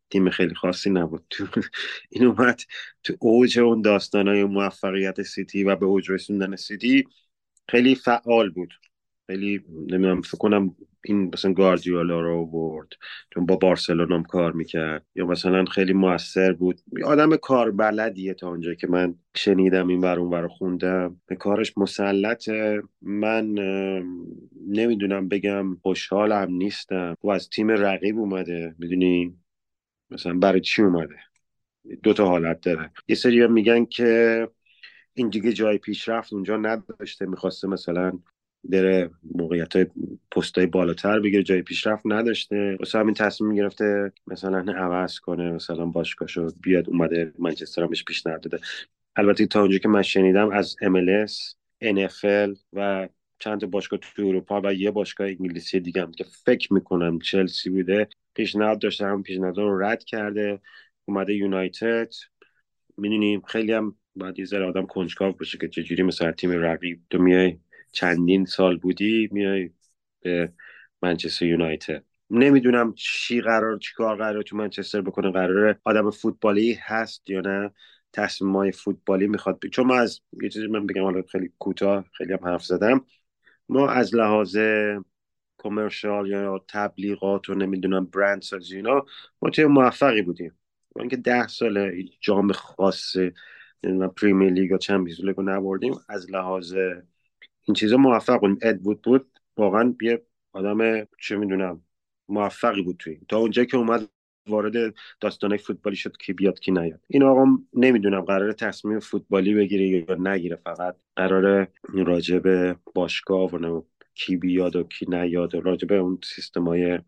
تیم خیلی خاصی نبود. تو این اومد تو اوج اون داستانای موفقیت سیتی و به اوج رسوندن سیتی خیلی فعال بود. خیلی نمی‌دونم فکر کنم این مثلا گاردیولا رو برد چون با بارسلونا کار می‌کرد. یا مثلا خیلی موثر بود. آدم کار بلدیه تا اونجا که من شنیدم این ور اون خوندم. به کارش مسلطه. من نمی‌دونم بگم خوشحالم نیستم. و از تیم رقیب اومده. می‌دونی؟ مثلا برای چی اومده؟ دو تا حالت داره. یه سری میگن که این دیگه جای پیشرفت اونجا نداشته. می‌خواسته مثلا بره موقعیت های پست های بالاتر بگیره جای پیشرفت نداشته. واسه همین تصمیم گرفته مثلا عوض کنه مثلا باشگاهشو بیاد اومده منچستر هم بهش پیشنهاد داده البته تا اونجا که من شنیدم از MLS NFL و چند تا باشگاه تو اروپا و یه باشگاه انگلیسی دیگه هم که فکر می‌کنم چلسی بوده پیشنهاد داشته هم پیشنهاد رو رد کرده. اومده یونایتد. می‌دونیم خیلی هم باید یه ذره آدم کنجکاو باشه که چجوری مثلا تیم رقیب تو میای چندین سال بودی میای به منچستر یونایتد. نمی‌دونم چی قرار چی کار قرار تو منچستر بکنه. قراره آدم فوتبالی هست یا نه؟ تصمیم های فوتبالی می‌خواد بی. چون ما از یه چیزی من بگم حالا خیلی کوتاه خیلی هم حرف زدم. ما از لحاظ کمرشال یا تبلیغات و نمی‌دونم برند سازی اینا ما توی موفقی بودیم. اینکه ده ساله جام خاص پریمیر لیگ یا چمپیونز لیگ نبردیم از لحاظ این چیزا موفق بودیم اد بود بود واقعا یه آدم چه می‌دونم موفقی بود توی تا اونجا که اومد وارد داستانه فوتبالی شد کی بیاد کی نیاد. این آقا نمی‌دونم قرار تصمیم فوتبالی بگیره یا نگیره فقط قرار راجع به باشگاه و کی بیاد و کی نیاد و راجع به اون سیستم های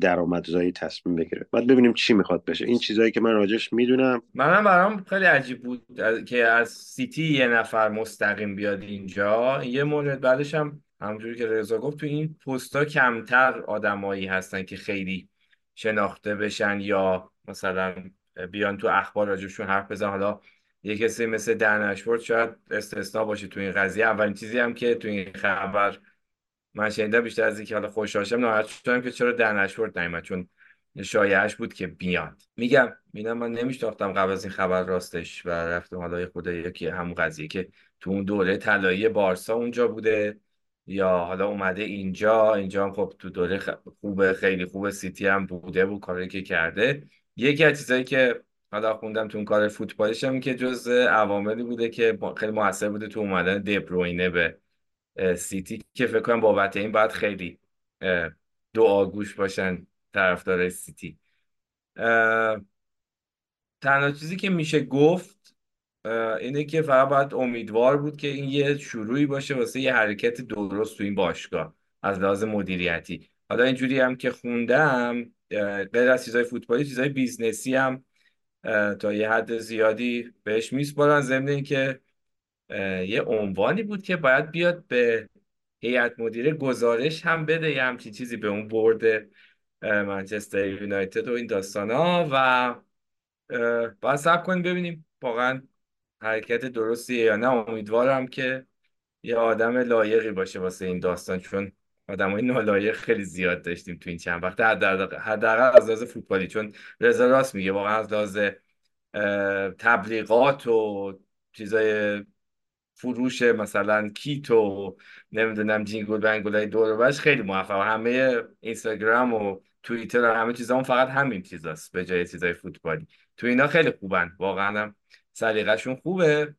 درآمدزایی تصمیم بگیره. بعد ببینیم چی می‌خواد بشه. این چیزایی که من راجش می‌دونم. منم برام خیلی عجیب بود که از سیتی یه نفر مستقیم بیاد اینجا. یه مورد بعدش هم همونجوری که رضا گفت تو این پستا کمتر آدمایی هستن که خیلی شناخته بشن یا مثلا بیان تو اخبار راجبشون حرف بزن حالا یه کسی مثل دن شاید استثنا باشه تو این قضیه. اولین چیزی هم که تو این خبر من شنیدم بیشتر از اینکه حالا خوشحالشم ناراحت شدم که چرا دن اشورد نیومد چون شایعش بود که بیاد. میگم میگم من نمیشناختم قبل از این خبر راستش و رفتم حالا خود یکی همون قضیه که تو اون دوره طلایی بارسا اونجا بوده یا حالا اومده اینجا. اینجا هم خب تو دوره خوب خیلی خوب سیتی هم بوده بود کاری که کرده. یکی از چیزایی که حالا خوندم تو اون کار فوتبالش هم که جز عواملی بوده که خیلی موثر بوده تو اومدن دبروینه به سیتی که فکر کنم بابت این باید خیلی دعاگوش باشن طرفدار سیتی. تنها چیزی که میشه گفت اینه که فقط باید امیدوار بود که این یه شروعی باشه واسه یه حرکت درست تو این باشگاه از لحاظ مدیریتی. حالا اینجوری هم که خوندم غیر از چیزای فوتبالی چیزای business ی هم تا یه حد زیادی بهش میسپارن ضمن اینکه یه عنوانی بود که باید بیاد به هیئت مدیره گزارش هم بده یه همچین چیزی به اون board منچستر یونایتد و این داستان ها و باید صبر کنیم ببینیم واقعا حرکت درستیه یا نه. امیدوارم که یه آدم لایقی باشه واسه این داستان چون آدم های نالایق خیلی زیاد داشتیم تو این چند وقت. حداقل از لحاظ فوتبالی چون رضا راست میگه واقعا از لحاظ تبلیغات و چیزای فروش مثلا کیت و نمی‌دونم جینگل بنگل های دور خیلی موفق. همه اینستاگرام و توییتر و همه چیزا فقط همین چیزاست به جای چیزای فوتبالی. تو اینا خیلی خوبن. واقعا هم سلیقه‌شون خوبه.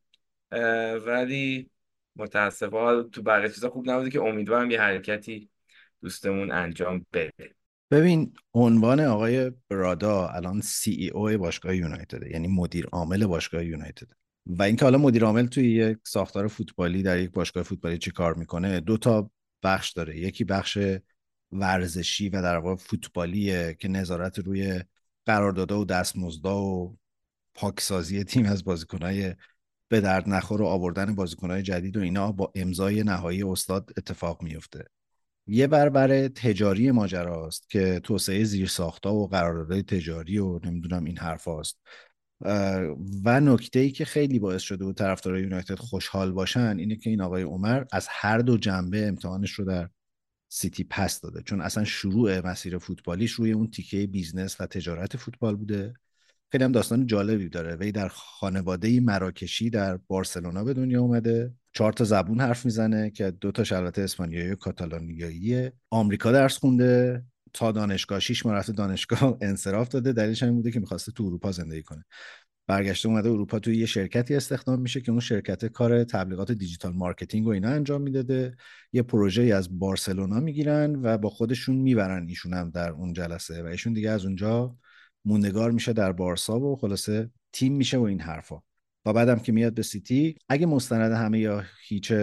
ولی متاسفانه تو بقیه چیزا خوب نبوده که امیدوارم یه حرکتی دوستمون انجام بده. ببین عنوان آقای برادا الان سی ای او باشگاه یونایتد یعنی مدیر عامل باشگاه یونایتد و اینکه حالا مدیر عامل توی یک ساختار فوتبالی در یک باشگاه فوتبالی چی کار می‌کنه؟ دو تا بخش داره. یکی بخش ورزشی و در واقع فوتبالیه که نظارت روی قراردادها و دستمزدا و پاکسازی تیم از بازیکنهای به درد نخور و آوردن بازیکنهای جدید و اینا با امضای نهایی استاد اتفاق میفته یه ور، ور تجاری ماجراست که توسعه زیر ساختا و قراردادهای تجاری و نمی‌دونم این حرف هاست. و نکته ای که خیلی باعث شده بود طرفدارای یونایتد خوشحال باشن اینه که این آقای عمر از هر دو جنبه امتحانش رو در سیتی پس داده. چون اصلا شروع مسیر فوتبالیش روی اون تیکه business و تجارت فوتبال بوده. خیلی هم داستان جالبی داره. وی در خانواده مراکشی در بارسلونا به دنیا اومده. چهار تا زبون حرف می‌زنه که دو تا البته اسپانیایی و کاتالانیاییه. آمریکا درس خونده. تا دانشگاه شیش ماه دانشگاه انصراف داده. دلیلش این بوده که می‌خواسته تو اروپا زندگی کنه. برگشته اومده اروپا توی یه شرکتی استخدام میشه که اون شرکت کار تبلیغات digital marketing و اینا انجام می‌داده. یه پروژه از بارسلونا می‌گیرن و با خودشون می‌برن. ایشون هم در اون جلسه و ایشون دیگه از اونجا موندگار میشه در بارسا و خلاصه تیم میشه و این حرفا. و بعدم که میاد به سیتی اگه مستند همه یا هیچ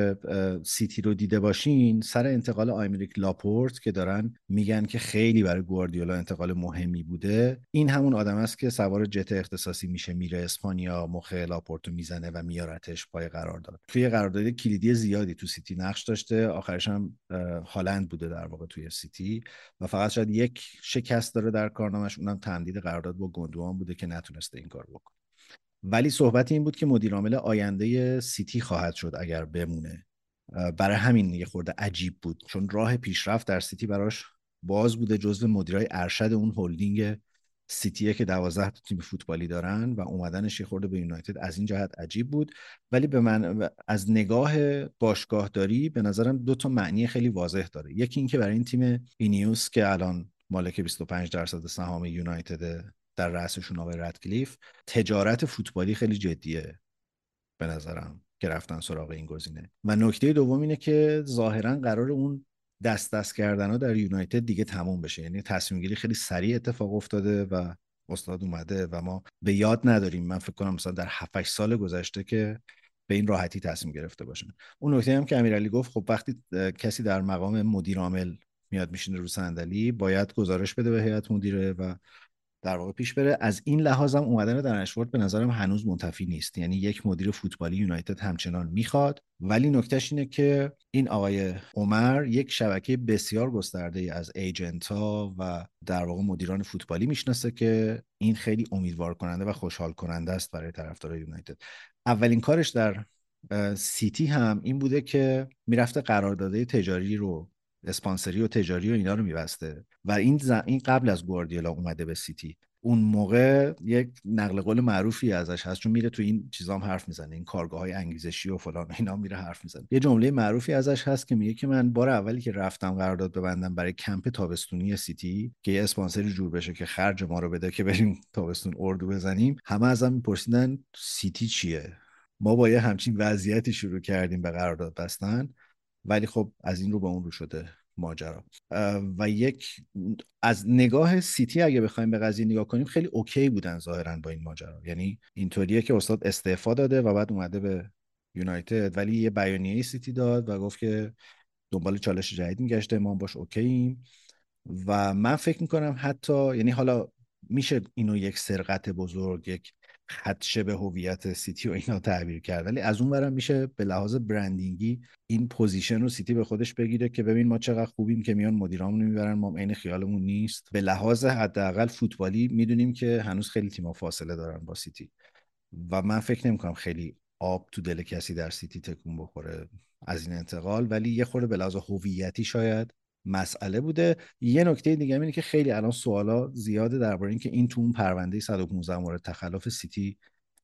سیتی رو دیده باشین سر انتقال آیمریک لاپورت که دارن میگن که خیلی برای گواردیولا انتقال مهمی بوده. این همون آدم است که سوار جت اختصاصی میشه میره اسپانیا مخ لاپورتو می‌زنه و میارتش پای قرارداد. توی قرارداد کلیدی زیادی تو سیتی نقش داشته آخرش هم هالند بوده در واقع توی سیتی و فقط شاید یک شکست داره در کارنامش اونم تمدید قرارداد با گوندوغان بوده که نتونسته این کار بکنه. ولی صحبت این بود که مدیر عامل آینده سیتی خواهد شد اگر بمونه. برای همین یه خورده عجیب بود. چون راه پیشرفت در سیتی براش باز بوده جزو مدیرای ارشد اون هلدینگ سیتیه که دوازده تیم فوتبالی دارن و اومدنش یه خورده به یونایتد از این جهت عجیب بود. ولی به من از نگاه باشگاهداری به نظرم دو تا معنی خیلی واضح داره. یکی اینکه برای این تیم INEOS که الان مالک 25 درصد سهام یونایتد در رأسشون آقای ردکلیف تجارت فوتبالی خیلی جدیه به نظرم که رفتن سراغ این گزینه. و نکته دوم اینه که ظاهرا قرار اون دست دست کردن ها در یونایتد دیگه تموم بشه. یعنی تصمیم گیری خیلی سریع اتفاق افتاده و استاد اومده و ما به یاد نداریم. من فکر کنم مثلا در 7 سال گذشته که به این راحتی تصمیم گرفته باشن. اون نکته هم که امیرعلی گفت خب وقتی کسی در مقام مدیر عامل میاد میشینه رو صندلی باید گزارش بده به هیئت مدیره و در واقع پیش بره. از این لحاظم اومدن در اشورد به نظرم هنوز منتفی نیست. یعنی یک مدیر فوتبالی یونایتد همچنان می‌خواد. ولی نکتهش اینه که این آقای عمر یک شبکه بسیار گسترده از ایجنت ها و در واقع مدیران فوتبالی می‌شناسه که این خیلی امیدوار کننده و خوشحال کننده است برای طرفدارای یونایتد. اولین کارش در سیتی هم این بوده که می‌رفته قراردادهای تجاری رو اسپانسری و تجاری و اینا رو میبسته. و این این قبل از گواردیولا اومده به سیتی. اون موقع یک نقل قول معروفی ازش هست چون میره تو این چیزا هم حرف می‌زنه این کارگاه های انگیزشی و فلان اینا میره حرف می‌زنه. یه جمله معروفی ازش هست که میگه که من بار اولی که رفتم قرارداد ببندم برای کمپ تابستونی سیتی که یه اسپانسری جور بشه که خرج ما رو بده که بریم تابستون اردو بزنیم همه ازم میپرسیدن سیتی چیه؟ ما با یه همچین وضعیتی شروع کردیم به قرارداد بستن. ولی خب از این رو به اون رو شده ماجرا. و یک از نگاه سیتی اگه بخوایم به قضیه نگاه کنیم خیلی OK بودن ظاهرا با این ماجرا. یعنی اینطوریه که استاد استعفا داده و بعد اومده به یونایتد. ولی یه بیانیه سیتی داد و گفت که دنبال چالش جدید میگشته ما باش OK ییم و من فکر می‌کنم حتی یعنی حالا میشه اینو یک سرقت بزرگ یک خدشه به هویت سیتی و اینا تعبیر کرد. ولی از اون ورم میشه به لحاظ branding ی این position رو سیتی به خودش بگیره که ببین ما چقدر خوبیم که میان مدیرامون می‌برن ما عین خیالمون نیست. به لحاظ حداقل فوتبالی می‌دونیم که هنوز خیلی تیم‌ها فاصله دارن با سیتی. و من فکر نمی‌کنم خیلی آب تو دل کسی در سیتی تکون بخوره از این انتقال. ولی یه خورده به لحاظ هویتی شاید مسئله بوده. یه نکته دیگه اینه که خیلی الان سوالا زیاده درباره اینکه این تو اون پرونده 115 مورد تخلف سیتی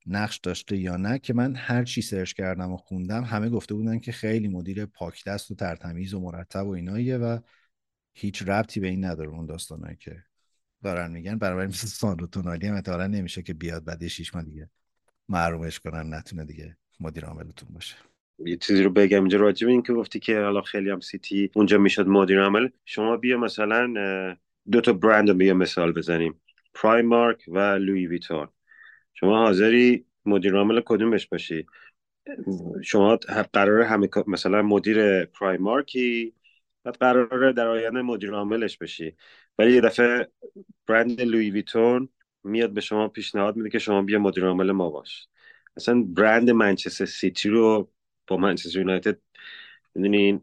نقش داشته یا نه که من هر چی سرچ کردم و خوندم همه گفته بودن که خیلی مدیر پاک دست و ترتمیز و مرتب و ایناییه و هیچ ربطی به این نداره اون داستانایی که دارن میگن. برای مثل ساندرو تونالی هم نمیشه که بیاد بعد شیش ماه دیگه محرومش کنن نتونه دیگه مدیر عاملتون باشه. یه چیزی رو بگم. اینجا راجع به این که گفتی که حالا خیلی هم سیتی اونجا می‌شد مدیر عامل. شما بیا مثلا دو تا برند رو بیا مثال بزنیم. پرایمارک و لوی ویتون شما حاضری مدیر عامل کدومش باشی؟ شما قرار همه مثلا مدیر پرایمارکی بعد قراره در آینده مدیر عاملش بشی. ولی یه دفعه برند لوی ویتون میاد به شما پیشنهاد میده که شما بیا مدیر عامل ما باش. اصلا برند منچستر سیتی رو با منچستر یونایتد می‌دونین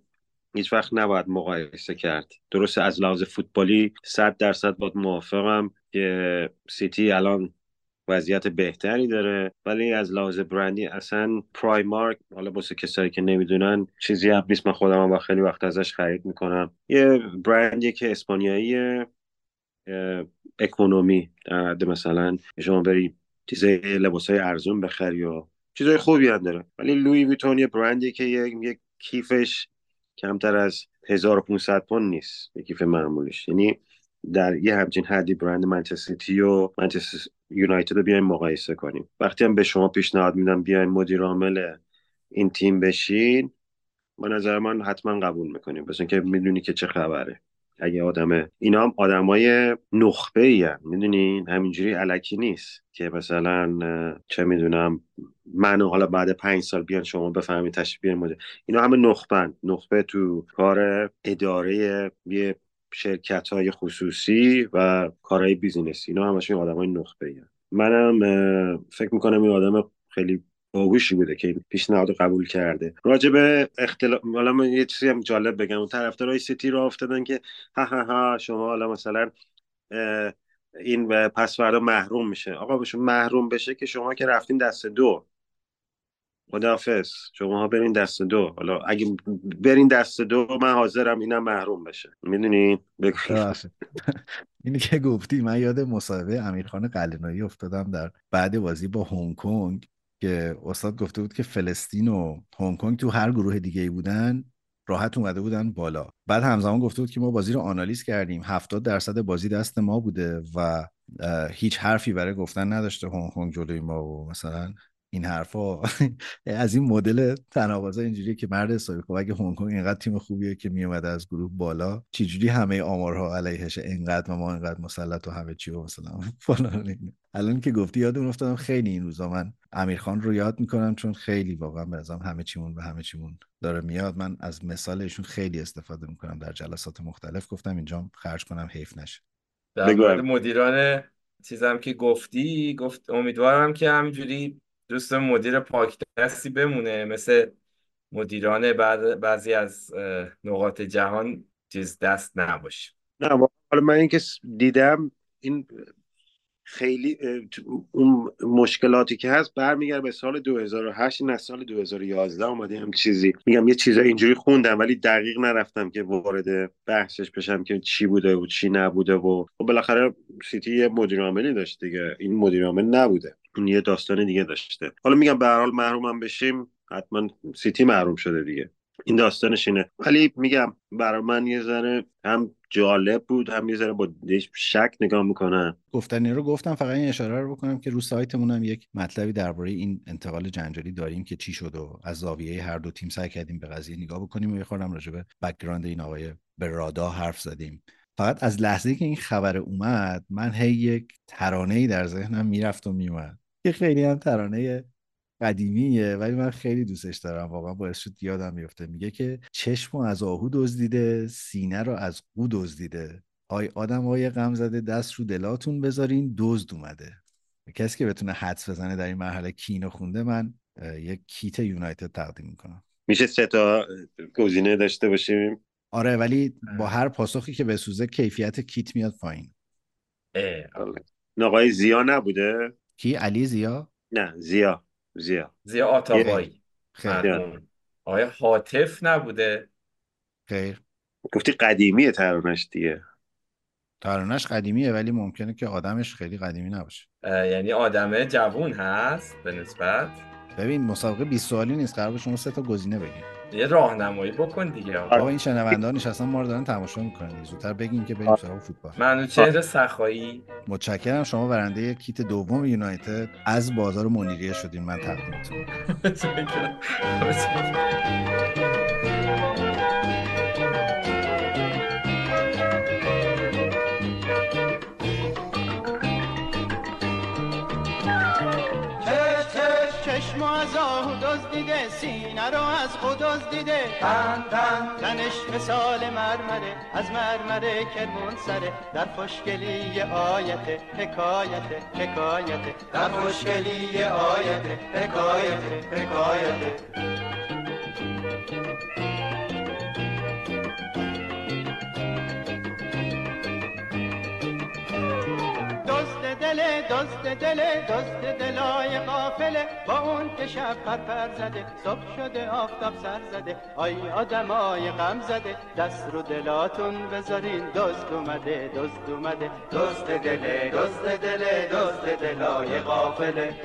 هیچ وقت نباید مقایسه کرد. درست از لحاظ فوتبالی صد درصد باید موافقم که سیتی الان وضعیت بهتری داره ولی از لحاظ برندی اصلا پرایمارک حالا واسه کسایی که نمی‌دونن چیزی هم نیست. من خودم با خیلی وقت ازش خرید می‌کنم. یه برندی که اسپانیایی اکونومی. در حد مثلا شما بری چیزای لباس های ارزون بخری و چیزای خوبی هم داره. ولی لوی ویتون یه برندی که یک کیفش کمتر از 1500 پوند نیست یک کیف معمولیش. یعنی در یه همچین حدی برند منچستر و منچستر یونایتد رو بیایم مقایسه کنیم. وقتی هم به شما پیشنهاد میدم بیاین مدیر عامل این تیم بشین به نظر من حتما قبول می‌کنیم. بس که می‌دونی که چه خبره. اگه آدمه. اینا هم آدمای نخبه ای می‌دونین همینجوری الکی نیست که مثلا چه می‌دونم من حالا بعد پنج سال بیان شما بفهمید تشریف بیان اینا همه نخبن نخبه تو کار اداره یه شرکت های خصوصی و کارهای business ی. اینا همشون آدم های نخبه ای منم فکر می‌کنم این آدم خیلی باهوشی بوده که پیشنهاد قبول کرده. راجع به اختلاف حالا من یه چیزی هم جالب بگم. طرفدارای سیتی رو افتادن که ها ها ها شما حالا مثلا این پس فردا محروم میشه. آقا بشه محروم بشه که شما که رفتین دست دو. خداحافظ. شما ها برین دست دو. حالا اگه برین دست دو من حاضرم اینم محروم بشه. می‌دونین اینی که گفتی من یاد مصاحبه امیرخان قلنایی افتادم در بعد بازی با هنگ کنگ. که استاد گفته بود که فلسطین و هنگ کنگ تو هر گروه دیگه بودن راحت اومده بودن بالا. بعد همزمان گفته بود که ما بازی رو آنالیز کردیم. 70 درصد بازی دست ما بوده و هیچ حرفی برای گفتن نداشته هنگ کنگ جلوی ما و مثلا این حرفا از این مدل تناقضا اینجوریه که مرد حسابی خب اگه هنگ کنگ اینقدر تیم خوبیه که میومده از گروه بالا چجوری همه آمارها علیهش اینقدر و ما اینقدر مسلط و همه چی و مثلا فلان الان که گفتی یادم افتادم خیلی این روزا من امیرخان رو یاد می‌کنم چون خیلی واقعا به همه چیمون به همه چیمون داره میاد. من از مثال ایشون خیلی استفاده می‌کنم در جلسات مختلف. گفتم اینجا خرج کنم حیف نشه. در مورد مدیران چیزم که گفتی گفت امیدوارم که همینجوری دوست مدیر پاکدستی بمونه مثل مدیران بعد بعضی از نقاط جهان چیز دست نباشه. نه حالا من اینکه دیدم این خیلی اون مشکلاتی که هست برمیگرده به سال 2008 نه سال 2011 اومده هم چیزی. میگم یه چیزای اینجوری خوندم ولی دقیق نرفتم که وارد بحثش بشم که چی بوده و چی نبوده و خب بالاخره سیتی یه مدیر عاملی داشت دیگه. این مدیر عامل نبوده. اون یه داستان دیگه داشته. حالا میگم به هر حال محروم بشیم حتما سیتی محروم شده دیگه. این داستانش اینه. ولی میگم برای من یه ذره هم جالب بود هم یه ذره با شک نگاه می‌کنم گفتنی رو گفتم فقط این اشاره رو بکنم که رو سایتمون هم یک مطلبی درباره این انتقال جنجالی داریم که چی شد و از زاویه هر دو تیم سعی کردیم به قضیه نگاه بکنیم و یه خوردم راجع به background این آقای برادا حرف زدیم. فقط از لحظه که این خبر اومد من هی یک ترانه ای در ذهنم می‌رفت و میومد که خیلی هم ترانه قدیمیه ولی من خیلی دوستش دارم. واقعا باعث شد یادم میفته میگه که چشم از آهو دزدیده سینه رو از قو دزدیده. آی آدم های غم زده دست رو دلاتون بذارین دزد اومده. کسی که بتونه حدس بزنه در این مرحله کینو خونده من یک کیت یونایتد تقدیم می‌کنم. میشه سه تا گزینه داشته باشیم؟ آره ولی با هر پاسخی که بسوزه کیفیت کیت میاد پایین. آقای زیا نبوده؟ کی؟ علی زیا؟ نه زیا زیا. زیا آتابایی آیا حاطف نبوده. خیر. گفتی قدیمیه ترانش دیگه. ترانش قدیمیه ولی ممکنه که آدمش خیلی قدیمی نباشه. یعنی آدمه جوون هست به نسبت. ببین مسابقه 20 سوالی نیست. قرار شما سه تا گزینه بگین یه راهنمایی بکن دیگه آقا. این شنوندان نشستن ما رو دارن تماشا می‌کنن زودتر بگین که بریم سراغ فوتبال. منوچهر سخایی؟ متشکرم. شما برنده کیت دوم یونایتد از بازار منیریه شدین. من تقدیمتون سینه رو از خود دیده. تن تن. تنش مثال مرمره از مرمره کرمون سره. در خوشگلی آیت حکایت حکایت در خوشگلی آیت حکایت حکایت دل دزد دل دزد دلای قافله با اون که شب پر زده صبح شده آفتاب سر زده. آی آدمای غم زده دست رو دلاتون بذارین. دزد اومده دزد اومده. دزد دل دزد دل دزد دلای قافله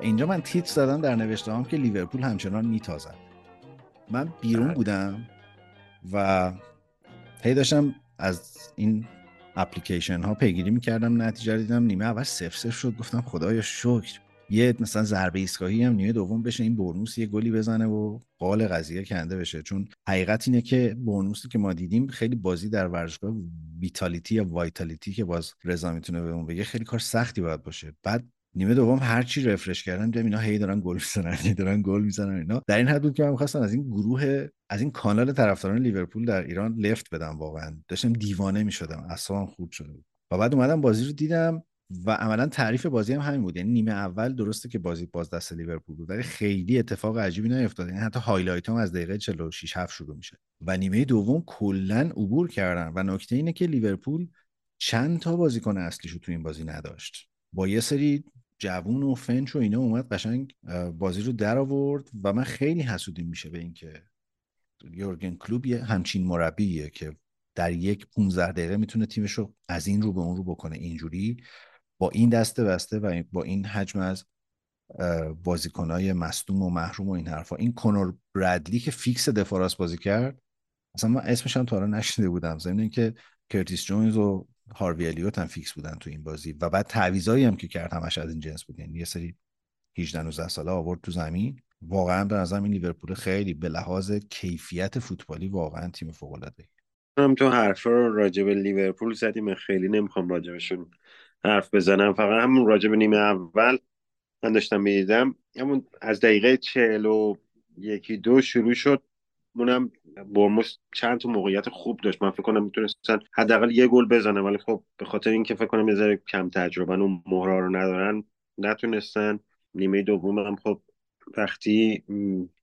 اینجا من تیتر زدم در نوشته که لیورپول همچنان میتازد. من بیرون بودم و هی داشتم از این اپلیکیشن ها پیگیری می‌کردم نتیجه دیدم نیمه اول صفر صفر شد. گفتم خدایا شکر. یه مثلا ضربه ایستگاهی هم نیمه دوم بشه این بورنموث یه گلی بزنه و قال قضیه کنده بشه. چون حقیقت اینه که بورنموثی که ما دیدیم خیلی بازی در ورزشگاه ویتالیتی یا وایتالیتی که باز رضا می‌تونه بهمون بگه خیلی کار سختی باید باشه. بعد نیمه دوم هر چی refresh کردن دیدم اینا هی دارن گل می‌زنن هی دارن گل می‌زنن اینا. در این حد بود که من می‌خواستم از این گروه از این کانال طرفداران لیورپول در ایران لفت بدم واقعا. داشتم دیوانه می‌شدم اعصابم خورد شده بود. و بعد اومدم بازی رو دیدم و عملا تعریف بازی هم همین بود. یعنی نیمه اول درسته که بازی باز دست لیورپول بود ولی خیلی اتفاق عجیبی نیفتاد. یعنی حتی highlight هم از دقیقه 46 7 شروع میشه و نیمه دوم کلا عبور کردن و نکته اینه که لیورپول چند تا بازیکن اصلیشو تو این بازی نداشت. با یه سری جوون و فنچ و اینا اومد قشنگ بازی رو در آورد و من خیلی حسودیم میشه به اینکه یورگن کلوپ یه همچین مربیه که در یک 15 دقیقه می‌تونه تیمش رو از این رو به اون رو بکنه اینجوری. با این دسته بسته و با این حجم از بازیکنهای مصدوم و محروم و این حرفا این کنور برادلی که فیکس دفاع راست بازی کرد اصلا من اسمش هم تا حالا نشنیده بودم. ضمن اینکه کرتیس جونز و هاروی الیوت هم فیکس بودن تو این بازی و بعد تعویضایی هم که کرد همش از این جنس بود. یعنی یه سری 18 19 ساله آورد تو زمین. واقعا به نظرم این لیورپول خیلی به لحاظ کیفیت فوتبالی واقعا تیم فوق العاده هم تو حرف رو راجع به لیورپول زدیم. خیلی نمی‌خوام راجبشون حرف بزنم. فقط همون راجع به نیمه اول من داشتم می‌دیدم. همون از دقیقه چهل و یکی دو شروع شد. اونم برموس چند تا موقعیت خوب داشت. من فکر کنم می‌تونستن حداقل یه گل بزنن ولی خب به خاطر اینکه فکر کنم یه کم تجربه اون مهرا رو ندارن نتونستن. نیمه دوم هم خب وقتی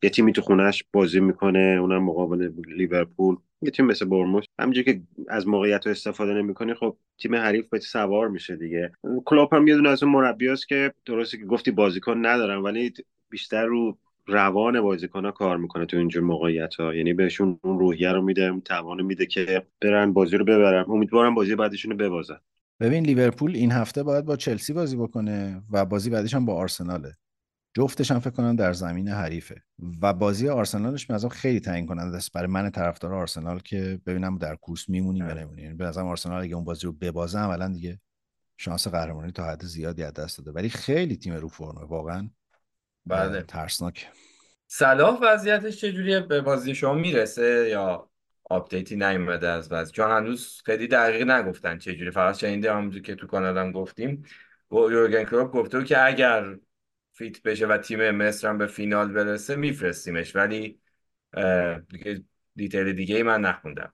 یه تیمی تو خونش بازی می‌کنه اونم مقابل لیورپول یه تیم مثل برموس همینجوری که از موقعیت رو استفاده نمی‌کنی خب تیم حریف به سوار میشه دیگه. کلوب هم یه دونه از اون مربیاست که درسته که گفتی بازیکن ندارن ولی بیشتر رو روان بازیکن ها کار می‌کنه تو اینجور موقعیت ها یعنی بهشون اون روحیه رو میده اون توان میده که برن بازی رو ببرن. امیدوارم بازی بعدشون رو ببازن. ببین لیورپول این هفته باید با چلسی بازی بکنه و بازی بعدش هم با آرسناله. جفتش هم فکر کنم در زمین حریفه. و بازی آرسنالش به خیلی تعیین کننده است. برای من طرفدار آرسنال که ببینم در کورس میمونیم یا نمیمونیم یعنی به نظرم آرسنال اگه اون بازی رو ببازه عملا دیگه شانس قهرمانی تا حد زیادی از دست داده. ولی خیلی تیم رو فرمه واقعا. بله. ترسناک. صلاح وضعیتش چجوریه؟ به بازی شما می‌رسه یا update ی نیومده از وضع؟ چون هنوز خیلی دقیق نگفتن چجوری. فقط شنیده همونجور که تو کانالم گفتیم یورگن کلوپ گفته که اگر fit بشه و تیم مصر هم به فینال برسه میفرستیمش. ولی دیگه detail دیگه ای من نخوندم.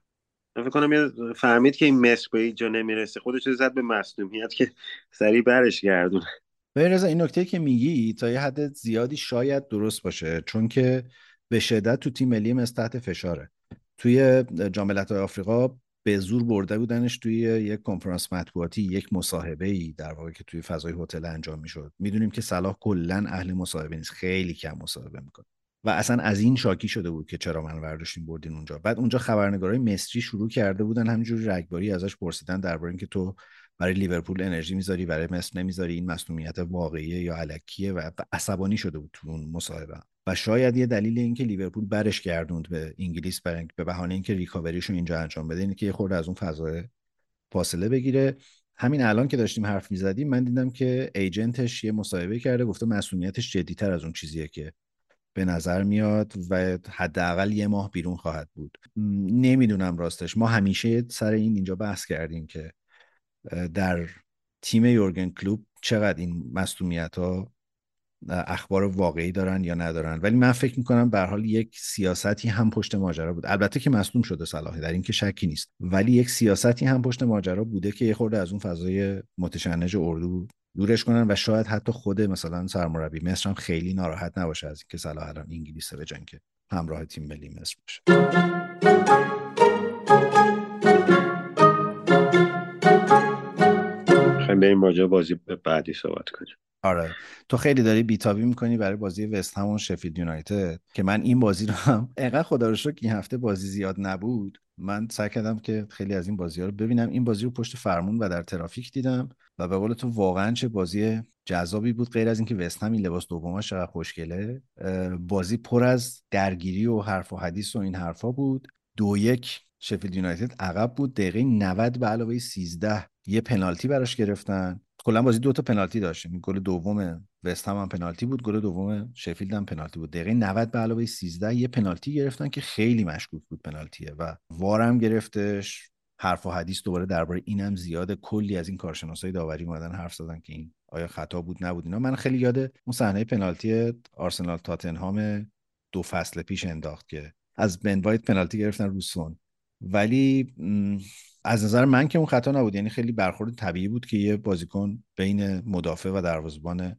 من فکر کنم فهمید که این مصر به اینجا نمی‌رسه. خودش زد به مصدومیت که سریع برش گردونه. به رضا این نکته که میگی تا یه حد زیادی شاید درست باشه چون که به شدت تو تیم ملی مصر تحت فشاره. توی جام آفریقا به زور برده بودنش توی یک کنفرانس مطبوعاتی یک مصاحبه ای در واقع که توی فضای هتل انجام می‌شد. می‌دونیم که صلاح کلا اهل مصاحبه نیست خیلی کم مصاحبه می‌کنه. و اصلا از این شاکی شده بود که چرا من ورداشتیم بردین اونجا. بعد اونجا خبرنگارای مصری شروع کرده بودن همینجوری رگباری ازش پرسیدن درباره اینکه تو برای لیورپول انرژی می‌ذاری برای مصر نمی‌ذاری؟ این مسئولیت واقعیه یا علکیه و عصبانی شده بود تو اون مصاحبه. و شاید یه دلیل اینکه لیورپول برش گردوند به انگلیس به بهانه اینکه ریکاوریشو اینجا انجام بده اینه که یه خورده از اون فضا فاصله بگیره. همین الان که داشتیم حرف می‌زدیم من دیدم که ایجنتش یه مصاحبه کرده گفته مسئولیتش جدیتر از اون چیزیه که به نظر میاد و حداقل یه ماه بیرون خواهد بود. نمی‌دونم راستش. ما همیشه سر این اینجا بحث کردیم که در تیم یورگن کلوب چقدر این مصومیت ها اخبار واقعی دارن یا ندارن. ولی من فکر می‌کنم به حال یک سیاستی هم پشت ماجرا بود. البته که مصدوم شده صلاحی در این که شکی نیست. ولی یک سیاستی هم پشت ماجرا بوده که یه خورده از اون فضای متشنج اردو دورش کنن و شاید حتی خود مثلا سرمربی مصر هم خیلی ناراحت نباشه از اینکه صلاح الان انگلیسه به که همراه تیم ملی مصر باشه. بریم راجع بازی بعدی صحبت کنیم. آره. تو خیلی داری بیتابی می‌کنی برای بازی وست هم و شفیلد یونایتد که من این بازی رو هم انقدر خدا رو شکر این هفته بازی زیاد نبود. من سعی کردم که خیلی از این بازی ها رو ببینم. این بازی رو پشت فرمون و در ترافیک دیدم و به قول تو واقعا چه بازی جذابی بود. غیر از اینکه وست هم این لباس دوماش چقدر خوشگله بازی پر از درگیری و حرف و حدیث و این حرفا بود. دو یک شفیلد یونایتد عقب بود. دقیقه 90 به علاوه 13 یه پنالتی براش گرفتن. کلا بازی دو تا پنالتی داشتیم. گل دوم وست هم, هم پنالتی بود. گل دوم شفیلد هم پنالتی بود. دقیقه 90 به علاوه 13 یه پنالتی گرفتن که خیلی مشکوک بود پنالتیه و وارم گرفتش. حرف و حدیث دوباره درباره اینم زیاده. کلی از این کارشناسای داوری اومدن حرف زدن که این آیا خطا بود نبود اینا. من خیلی یاد اون صحنه پنالتی آرسنال تاتنهام دو فصل پیش انداخت که از بن وایت پنالتی گرفتن روسون ولی از نظر من که اون خطا نبود. یعنی خیلی برخورد طبیعی بود که یه بازیکن بین مدافع و دروازه‌بان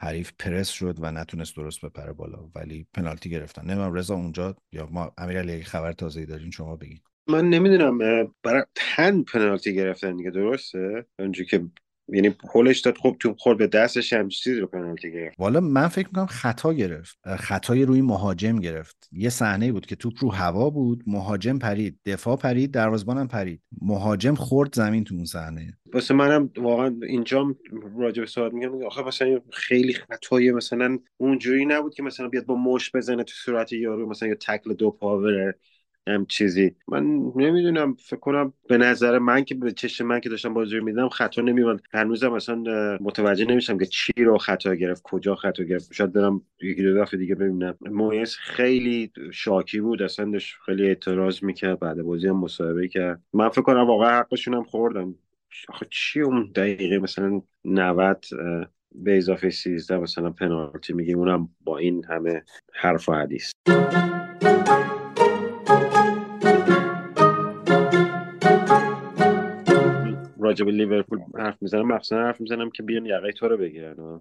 حریف پرس شد و نتونست درست بپره بالا. ولی پنالتی گرفتن. نمی‌دونم رضا اونجا یا ما امیرعلی اگه خبر تازه‌ای دارین شما بگین. من نمی‌دونم برای تن پنالتی گرفتن دیگه درسته؟ اونجوری که یعنی پلش داد خوب تو خورد به دستش هم چیزی رو پنالتی گرفت. والا من فکر می‌کنم خطا گرفت. خطای روی مهاجم گرفت. یه صحنه بود که توپ رو هوا بود مهاجم پرید دفاع پرید دروازه‌بانم پرید. مهاجم خورد زمین تو اون صحنه. واسه منم واقعا اینجا راجع به صحبت میگم آخه مثلا خیلی خطای مثلا اونجوری نبود که مثلا بیاد با مش بزنه تو صورت یارو مثلا یا تکل دو پا بره هم چیزی. من نمی‌دونم فکر کنم به نظر من که به چشم من که داشتم بازی میدم خطا نمیومد هنوزم مثلا متوجه نمیشم که چی رو خطا گرفت کجا خطا گرفت. شاید برم یکی دو دفعه دیگه ببینم. مویس خیلی شاکی بود اصلا داشت خیلی اعتراض می‌کرد بعد بازی هم مصاحبه کرد. من فکر کنم واقعا حقشون هم خوردم آخه چی اون دقیقه مثلا 90 به اضافه 13 مثلا پنالتی میگیم اونم با این همه حرف و حدیث. راجب لیورپول حرف می‌زنم. مخصوصا حرف می‌زنم که بیان یقه تو رو بگیرن.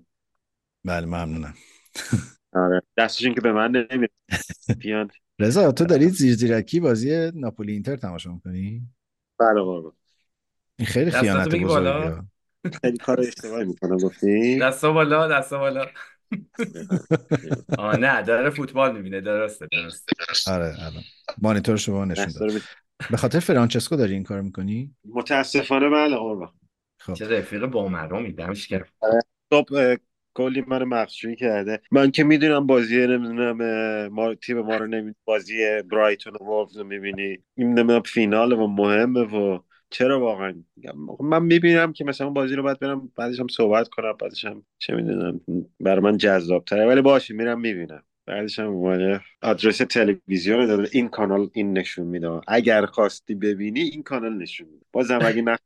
بله ممنونم. آره دستشون که به من نمیره بیان. رضا تو داری زیر زیرکی بازی ناپولی اینتر تماشا می‌کنی؟ بله قربان این خیلی خیانت. بزرگی خیلی کار اشتباهی می‌کنم گفتی؟ دستا بالا دستا بالا. آه نه داره فوتبال می‌بینه درسته درسته. آره الان مانیتور شما نشون داد. به خاطر فرانچسکو داری این کار می‌کنی؟ متاسفانه بله قربان خب. چه رفیق بامرو میدمش کرد خب کلی من مخشوی کرده. من که می‌دونم بازی نمی‌دونم ما تیم ما رو نمی بازی برایتون و وولفز رو می‌بینی. این نمی‌دونم فینال و مهمه و چرا واقعا؟ من می‌بینم که مثلا بازی رو باید برم بعدش هم صحبت کنم بعدش هم چه می‌دونم برای من جذاب تره ولی باشه میرم می‌بینم. بعدش هم اومده آدرس تلویزیون داده این کانال این نشون میده. اگر خواستی ببینی این کانال نشون میده. بازم اگه نه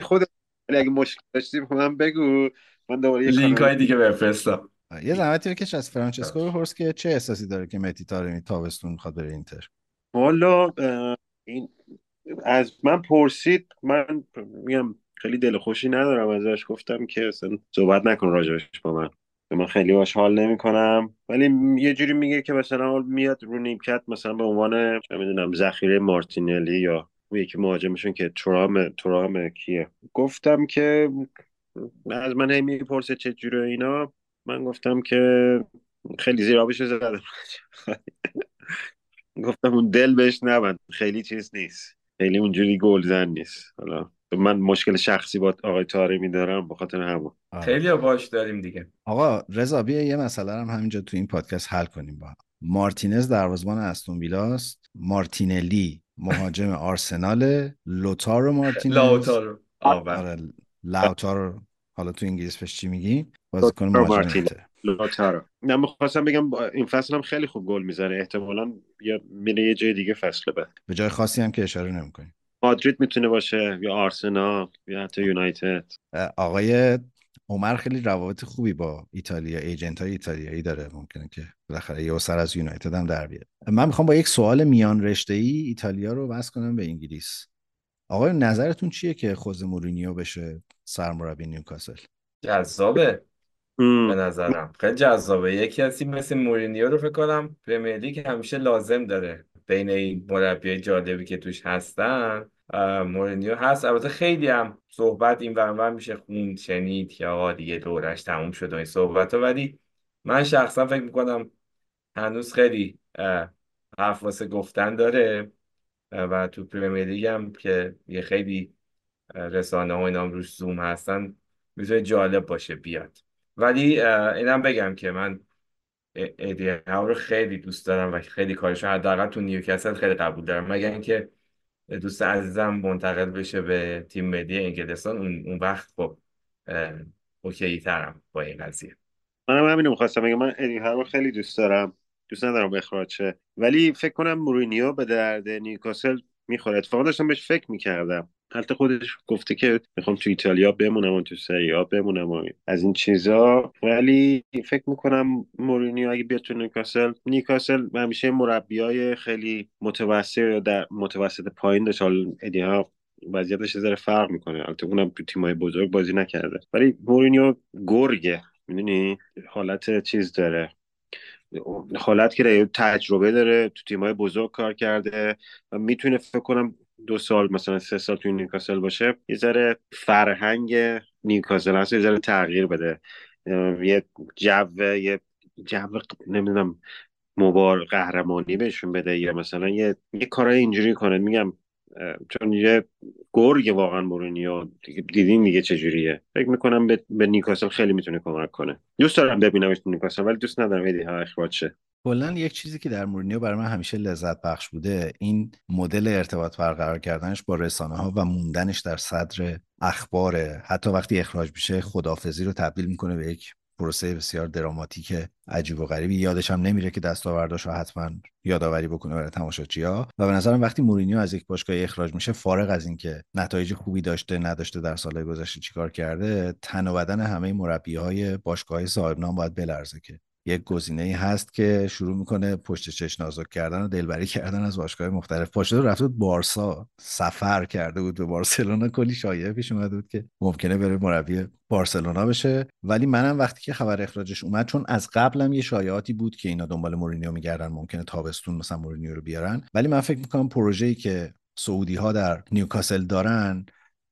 خود ولی اگه مشکل داشتی به من بگو. من دوباره یه لینک کانال های دیگه بفرستم. یه زحمتی بکش از فرانچسکو بپرس که چه احساسی داره که متی تارمی تابستون می‌خواد بره اینتر. والا این از من پرسید من میگم خیلی دل خوشی ندارم ازش گفتم که اصلا صحبت نکن راجبش با من. من خیلی باش حال نمی کنم ولی یه جوری میگه که مثلا میاد رو نیمکت مثلا به عنوان چه می‌دونم ذخیره مارتینلی یا یکی مهاجمشون که ترام ترام کیه. گفتم که از من هی می‌پرسه چه جوره اینا. من گفتم که خیلی زیر آبشو زدم. گفتم اون دل بهش نبند خیلی چیز نیست. خیلی اونجوری گلزن نیست. حالا من مشکل شخصی با آقای تارمی دارم به خاطر همون. آره. خیلی باش داریم دیگه. آقا رضا بیا یه مسئله رو هم همینجا تو این پادکست حل کنیم با هم. مارتینز دروازه‌بان استون ویلاست. مارتینلی مهاجم آرسنال. لوتارو مارتینز. لاوتارو آور آره لاوتارو حالا تو انگلیس بهش چی میگی؟ بازیکن مهاجم لوتارو نه می‌خواستم بگم با- این فصل هم خیلی خوب گل می‌زنه. احتمالا یا میره یه جای دیگه فصل بعد. به جای خاصی هم که اشاره نمی‌کنی. مادرید می‌تونه باشه یا آرسنال یا حتی یونایتد. آقای عمر خیلی روابط خوبی با ایتالیا ایجنت های ایتالیایی داره. ممکنه که بالاخره یه سر از یونایتد هم در بیاد من می‌خوام با یک سوال میان رشته ای ایتالیا رو وصل کنم به انگلیس. آقای نظرتون چیه که خوزه مورینیو بشه سرمربی نیوکاسل؟ جذابه. به. نظرم. خیلی جذابه. یکی از تیم مثل مورینیو رو فکر کنم پرمیر لیگ همیشه لازم داره بین این مربیای جالبی که توش هستن. مورینیو هست. البته خیلی هم صحبت این ور میشه خوند شنید که آقا دیگه دورش تموم شد و این صحبت ولی من شخصا فکر می‌کنم هنوز خیلی حرف واسه گفتن داره. و تو پرمیر لیگ هم که یه خیلی رسانه ها اینا روش زوم هستن می‌تونه جالب باشه بیاد. ولی اینم بگم که من ا- ادی هاو رو خیلی دوست دارم و خیلی کارش حداقل تو نیوکاسل خیلی قبول دارم. مگر اینکه دوست عزیزم منتقل بشه به تیم ملی انگلستان اون, وقت خب OK ترم با این قضیه. منم همینو می‌خواستم بگم. من ادی هاو رو خیلی دوست دارم. دوست ندارم اخراج شه. ولی فکر کنم مورینیو به درد نیوکاسل می‌خوره. اتفاقا داشتم بهش فکر می‌کردم. البته خودش گفته که می‌خوام تو ایتالیا بمونم و تو سری آ بمونم و از این چیزا. ولی فکر می‌کنم مورینیو اگه بیاد تو نیوکاسل نیوکاسل همیشه مربیای خیلی متوسط در متوسط پایین داشت. حالا وضعیتش ذره فرق می‌کنه. البته اونم تو تیمای بزرگ بازی نکرده. ولی مورینیو گرگه می‌دونی؟ حالت چیز داره. حالت که تجربه داره تو تیمای بزرگ کار کرده. و می‌تونه فکر کنم دو سال مثلا سه سال توی نیوکاسل باشه یه ذره فرهنگ نیوکاسل هست یه ذره تغییر بده. یه جو یه جو نمی‌دونم مبار قهرمانی بهشون بده یا مثلا یه یه کارای اینجوری کنه. میگم چون یه گرگ واقعا مورینیو دیدیم دیگه چجوریه. فکر می‌کنم به, به نیوکاسل خیلی می‌تونه کمک کنه. دوست دارم ببینمش تو نیوکاسل ولی دوست ندارم ایدی ها اخراج شه. کلا یک چیزی که در مورینیو برای من همیشه لذت بخش بوده این مدل ارتباط برقرار کردنش با رسانه ها و موندنش در صدر اخباره. حتی وقتی اخراج میشه خدافزی رو تبدیل می‌کنه به یک پروسه بسیار دراماتیک عجیب و غریبی. یادش هم نمیره که دستاورداش رو حتما یادآوری بکنه برای تماشاچی‌ها. و به نظرم وقتی مورینیو از یک باشگاه اخراج میشه فارغ از اینکه نتایج خوبی داشته نداشته در سالهای گذشته چیکار کرده تن و بدن همه مربیهای باشگاه صاحب نام باید بلرزه که یک گزینه ای هست که شروع می‌کنه پشت چش نازک کردن و دلبری کردن از باشگاه مختلف. پاشده رفته بود بارسا سفر کرده بود به بارسلونا. کلی شایعه پیش اومده بود که ممکنه بره مربی بارسلونا بشه. ولی منم وقتی که خبر اخراجش اومد چون از قبلم یه شایعاتی بود که اینا دنبال مورینیو میگردن ممکنه تابستون مثلا مورینیو رو بیارن. ولی من فکر می‌کنم پروژه‌ای که سعودی ها در نیوکاسل دارن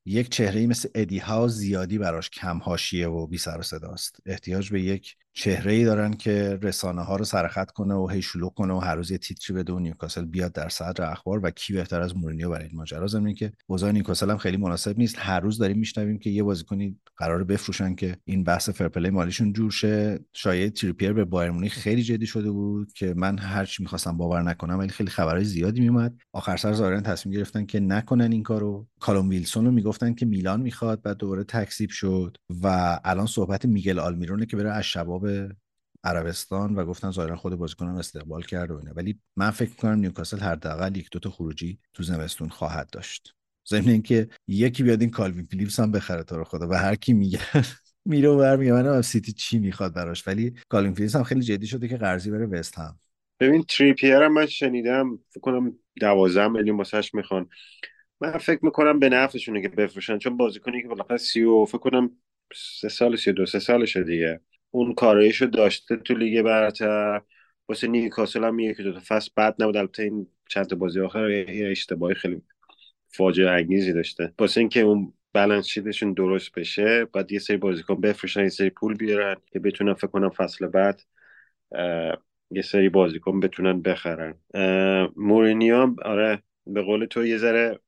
یک چهره مثل ادی هاو زیادی براش کم حاشیه و بی سر و صداست احتیاج به یک چهره ای دارن که رسانه ها رو سرخط کنه و هی شلوغ کنه و هر روز یه تیتری بده و نیوکاسل بیاد در صدر اخبار و کی بهتر از مورینیو برای این ماجرا ضمن این که اوضاع نیوکاسل هم خیلی مناسب نیست. هر روز داریم میشنویم که یه بازیکنی قرار بفروشن که این بحث fair play مالیشون جور شه. شایعه تریپیر به بایرن خیلی جدی شده بود که من هر چی می‌خواستم باور نکنم ولی خیلی خبرهای زیادی میومد آخر سر ظاهرا تصمیم گرفتن که نکنن این کارو. کالوم ویلسون رو می‌گفتن که میلان می‌خواد بعد دوباره تکذیب شد و الان صحبت میگل آلمیرونه که بره الشباب عربستان و گفتن ظاهرا خود بازیکنم استقبال کرد و اینا. ولی من فکر می‌کنم نیوکاسل حداقل یک دو تا خروجی تو زمستون خواهد داشت. ضمن اینکه یکی بیاد این کالوین فیلیپس هم بخره تو رو خدا و هر کی میگه میره و برمیگه من سیتی چی می‌خواد براش ولی کالوین فیلیپس هم خیلی جدی شده که قرضی بره وست هم. ببین تریپیر هم من شنیدم فکر کنم 12 میلیون واسش می‌خوان. من فکر می‌کنم به نفعشونه که بفروشن چون بازیکنی که بالاخره سی و فکر کنم سه سال سی دو سه سالشه دیگه. اون کارایشو داشته تو لیگ برتر. واسه نیوکاسل هم یکی دو فصل بعد نبود. البته این چند بازی آخر یه اشتباهی خیلی فاجعه انگیزی داشته. واسه اینکه اون بالانس شیتشون درست بشه بعد یه سری بازیکن بفروشن یه سری پول بیارن که بتونن فکر کنم فصل بعد یه سری بازیکن بتونن بخرن. مورینیو آره به قول تو یه ذره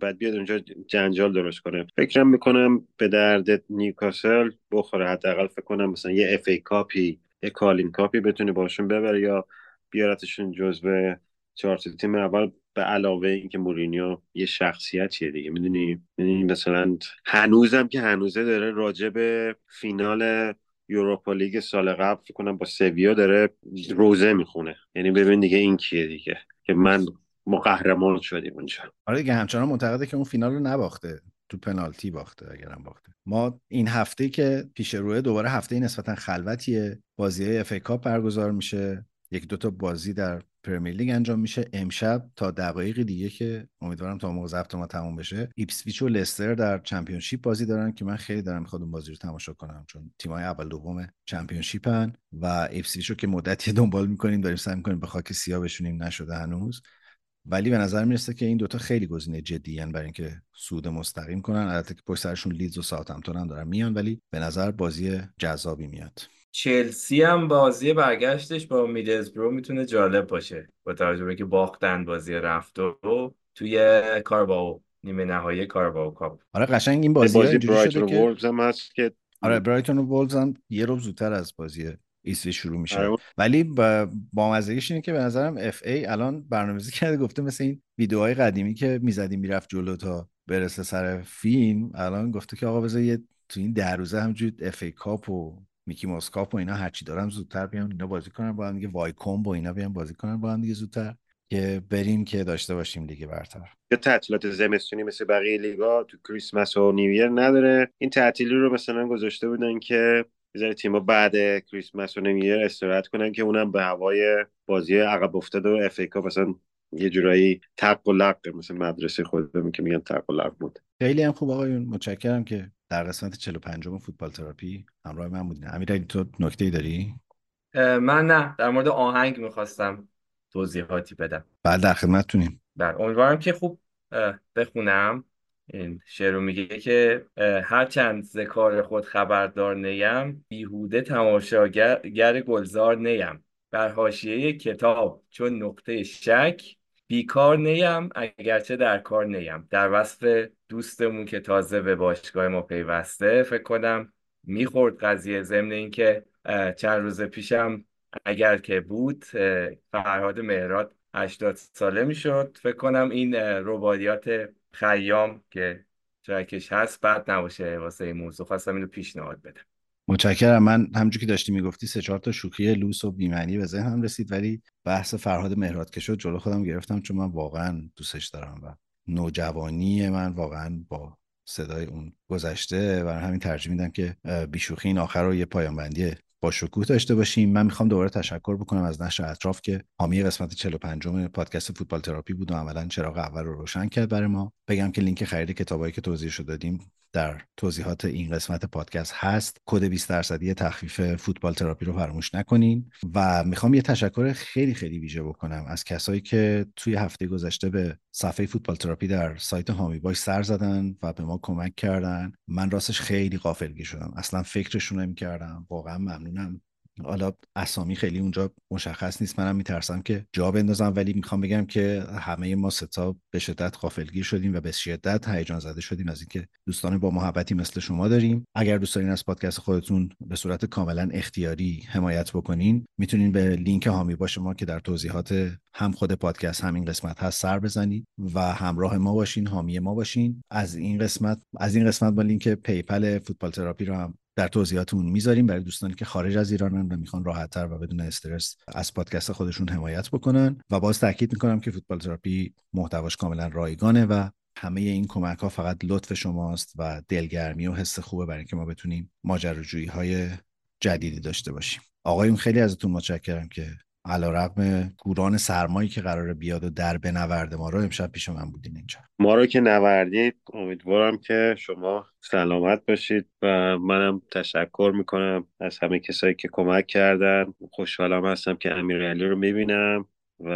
بعد بیاد اونجا جنجال درست کنه. فکرم می‌کنم به درد نیوکاسل بخوره. حداقل فکر کنم مثلا یه FA Cup ی یه Carling Cup ی بتونه باشون ببره یا بیارتشون جزو چهار تیم اول به علاوه اینکه مورینیو یه شخصیتیه دیگه. می‌دونی؟ می‌دونی مثلا هنوزم که هنوزه داره راجع به فینال Europa League سال قبل فکر کنم با سویا داره روضه می‌خونه. یعنی ببین دیگه این کیه دیگه. که من ما قهرمان شدیم اونجا. آره دیگه همچنان معتقده که اون فینال رو نباخته تو پنالتی باخته اگرم باخته. ما این هفته که پیش روی دوباره هفته نسبتا خلوتیه. بازی های FA Cup برگزار میشه. یک دو تا بازی در Premier League انجام میشه. امشب تا دقایقی دیگه که امیدوارم تا موقع ضبط ما تموم بشه ایپسویچ و لستر در Championship بازی دارن که من خیلی دلم می‌خواد بازی رو تماشا کنم چون تیمای اول دوم Championship ن و ایپسویچ رو که مدتی دنبال می‌کنیم داریم سعی می‌کنیم به خاک سیاه بشونیم نشده هنوز. ولی به نظر می‌رسه که این دوتا خیلی گزینه جدی برای اینکه صعود مستقیم کنن. البته که پشت سرشون لیدز و ساوثهمپتون هم دارن میان ولی به نظر بازی جذابی میاد. چلسی هم بازی برگشتش با میدلزبرو می‌تونه جالب باشه. با توجه به که باختن بازی رفت و توی کارباو نیمه نهایی Carabao Cup. آره قشنگ این بازی, بازی برایتون و که وولفز هم هست که آره برایتون و وولز هم یه ربع زودتر از بازی ایپسویچ شروع میشه. آره. ولی با بامزگیش اینه که به نظرم FA الان برنامه‌ریزی کرده گفته مثل این ویدیوهای قدیمی که می‌زدیم می‌رفت جلو تا برسه سر فیلم الان گفته که آقا بذار یه تو این ده روزه همجور FA Cup و Mickey Mouse Cup و اینا هرچی دارم زودتر بیان اینا بازی کنن با هم دیگه وایکوم و اینا بیان بازی کنن با هم دیگه زودتر که بریم که داشته باشیم لیگ برتر. یا تعطیلات زمستونی مثل بقیه لیگا تو کریسمس و New Year نداره. این تعطیلی رو مثلا گذاشته بودن که بذاره تیم‌ها بعد کریسمس و New Year استراحت کنن که اونم به هوای بازی عقب افتاده و FA Cup مثلا یه جورایی تق و لق مثل مدرسه خودمون که میگن تق و لق بود. خیلی هم خوب آقایون متشکرم که در قسمت 45 م فوتبال تراپی همراه من بودین. امیر تو نکته ای داری؟ اه، من نه در مورد آهنگ می‌خواستم توضیحاتی بدم. بعد در خدمتتونیم. بر امیدوارم که خوب بخونم. این شعر میگه که هرچند ز کار خود خبردار نیم بیهوده تماشاگر گلزار نیم. بر حاشیه کتاب چون نقطه شک بیکار نیم اگرچه در کار نیم. در وصف دوستمون که تازه به باشگاه ما پیوسته فکر کنم می‌خورد قضیه ضمن اینکه چند روز پیشم اگر که بود فرهاد مهراد 80 ساله می‌شد. فکر کنم این رباعیات خیام که ترکش هست بعد نباشه واسه این موضوع. خواستم اینو پیشنهاد بدم. متشکرم. من همونجور که داشتی می‌گفتی سه چهار تا شوخی لوس و بیمعنی به ذهنم رسید ولی بحث فرهاد مهراد که شد جلو خودم گرفتم چون من واقعا دوستش دارم و نوجوانی من واقعا با صدای اون گذشته و همین ترجیح میدم که بیشوخی این آخر رو یه پایان بندی با شکوه داشته باشیم. من می‌خوام دوباره تشکر بکنم از نشر اطراف که حامی قسمت 45 م پادکست فوتبال تراپی بود و عملا چراغ اول رو روشن کرد برای ما. بگم که لینک خرید کتابایی که توضیحش دادیم در توضیحات این قسمت پادکست هست. کد 20 درصدی تخفیف فوتبال تراپی رو فراموش نکنین. و می‌خوام یه تشکر خیلی خیلی ویژه بکنم از کسایی که توی هفته گذشته به صفحه فوتبال تراپی در سایت حامی باش سر زدن و به ما کمک کردن. من راستش خیلی غافلگیر شدم. اصلا فکرشون نمی‌کردم. واقعا ممنونم. حالا اسامی خیلی اونجا مشخص نیست. منم میترسم که جا بندازم ولی می‌خوام بگم که همه ما سه‌تا به شدت غافلگیر شدیم و به شدت هیجان زده شدیم از اینکه دوستان با محبتی مثل شما داریم. اگر دوست دارین از پادکست خودتون به صورت کاملا اختیاری حمایت بکنین می‌تونین به لینک حامی باش ما که در توضیحات هم خود پادکست همین قسمت هست سر بزنید و همراه ما باشین حامی ما باشین. از این قسمت از این قسمت با لینک PayPal فوتبال تراپی رو هم در توضیحاتمون می‌ذاریم. برای دوستانی که خارج از ایرانن و می‌خوان راحتتر و بدون استرس از پادکست خودشون حمایت بکنن. و باز تاکید می‌کنم که فوتبال تراپی محتواش کاملا رایگانه و همه این کمک ها فقط لطف شماست و دلگرمی و حس خوبه برای اینکه ما بتونیم ماجراجویی های جدیدی داشته باشیم. آقایون خیلی ازتون متشکرم که علا رقم گوران سرمایی که قرار بیاد و در بنورده ما رو امشب پیش من بودین اینجا. ما رو که نوردید امیدوارم که شما سلامت باشید و منم تشکر می‌کنم از همه کسایی که کمک کردن. خوشحالم هستم که امیرعلی رو می‌بینم و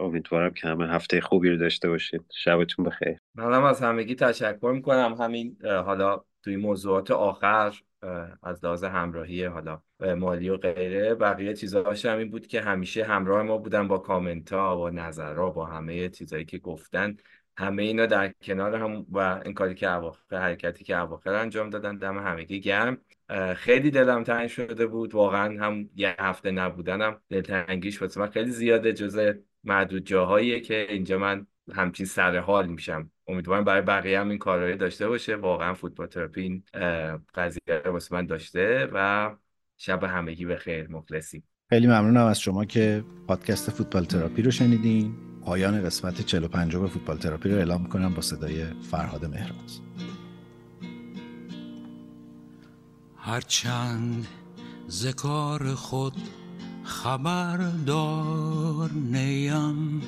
امیدوارم که همه هفته خوبی رو داشته باشید. شبتون بخیر. منم از همگی تشکر می‌کنم. همین حالا توی موضوعات آخر از لحاظ همراهی حالا مالی و غیره بقیه چیزهاش هم این بود که همیشه همراه ما بودن با کامنت ها با نظرها با همه چیزهایی که گفتن. همه اینا در کنار هم و این کاری که اواخر حرکتی که اواخر انجام دادن دم همگی گرم. خیلی دلم تنگ شده بود. واقعا هم یه هفته نبودنم دلتنگیش واسه من خیلی زیاده جز معدود جاهاییه که اینجا من همچین سر حال میشم. امیدوارم برای بقیه هم این کارهایی داشته باشه. واقعا فوتبال تراپی این قضیه واسه من داشته و شب همگی به خیر مخلصیم. خیلی ممنونم از شما که پادکست فوتبال تراپی رو شنیدین. پایان قسمت 45 فوتبال تراپی رو اعلام کنم با صدای فرهاد مهراز هرچند ذکار خود خبردار نیم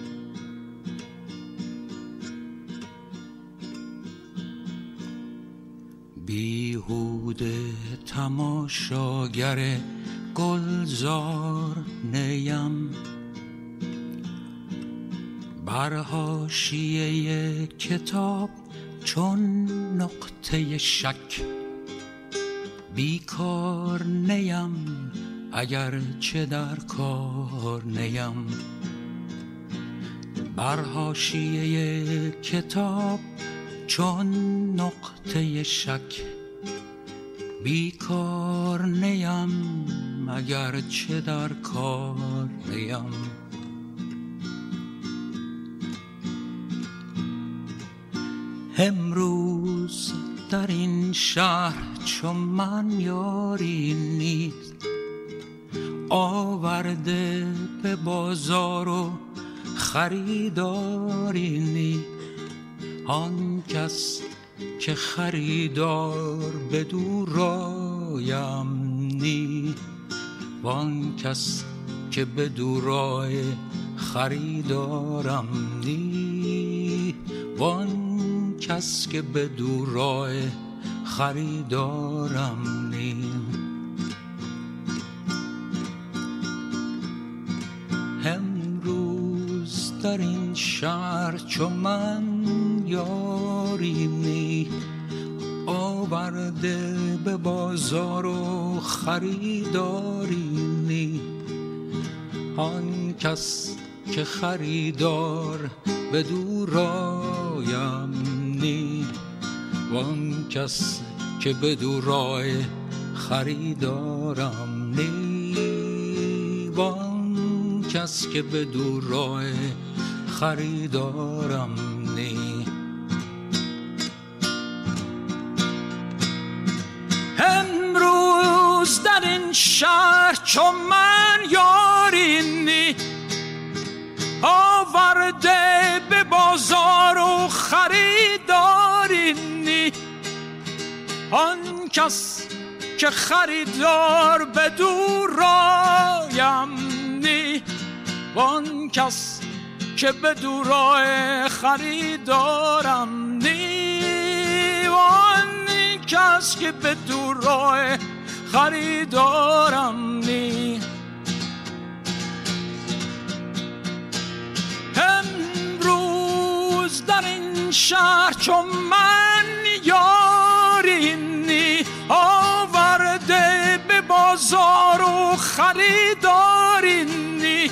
بیهوده تماشاگر گلزار نیم. بر حاشیه کتاب چون نقطه شک. بیکار نیم اگر چه در کار نیم. بر حاشیه کتاب چون نقطه شک بیکار نیم اگر چه در کار نیم. امروز در این شهر چون من یاری نیست آورده به بازار و خریداری نیست. آن کس که خریدار به دور رایم نی وان کس که به دورای خریدارم نی وان کس که به دورای خریدارم نی امروز در این شهر چون من یاری می آورده به بازار و خریداری نی. آن کس که خریدار به دورایم نی. وان کس که به دورای خریدارم نی. وان کس که به دور خریدارم شهر چون من یارینی. آورده به بازار و خریدارینی. آن کس که خریدار به دور رایم نی وان کس که به دورای خریدارم نی وان کس که به دورای خریدارم نی. امروز در این شهر چون من یارینی آورده به بازار و خریدارینی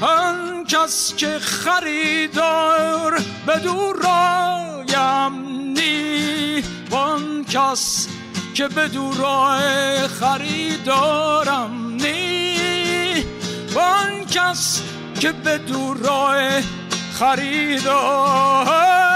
آن کس که خریدار به رایم نی وان کس که به دورای خریدارم نی. وان کس که به دورای خریدار.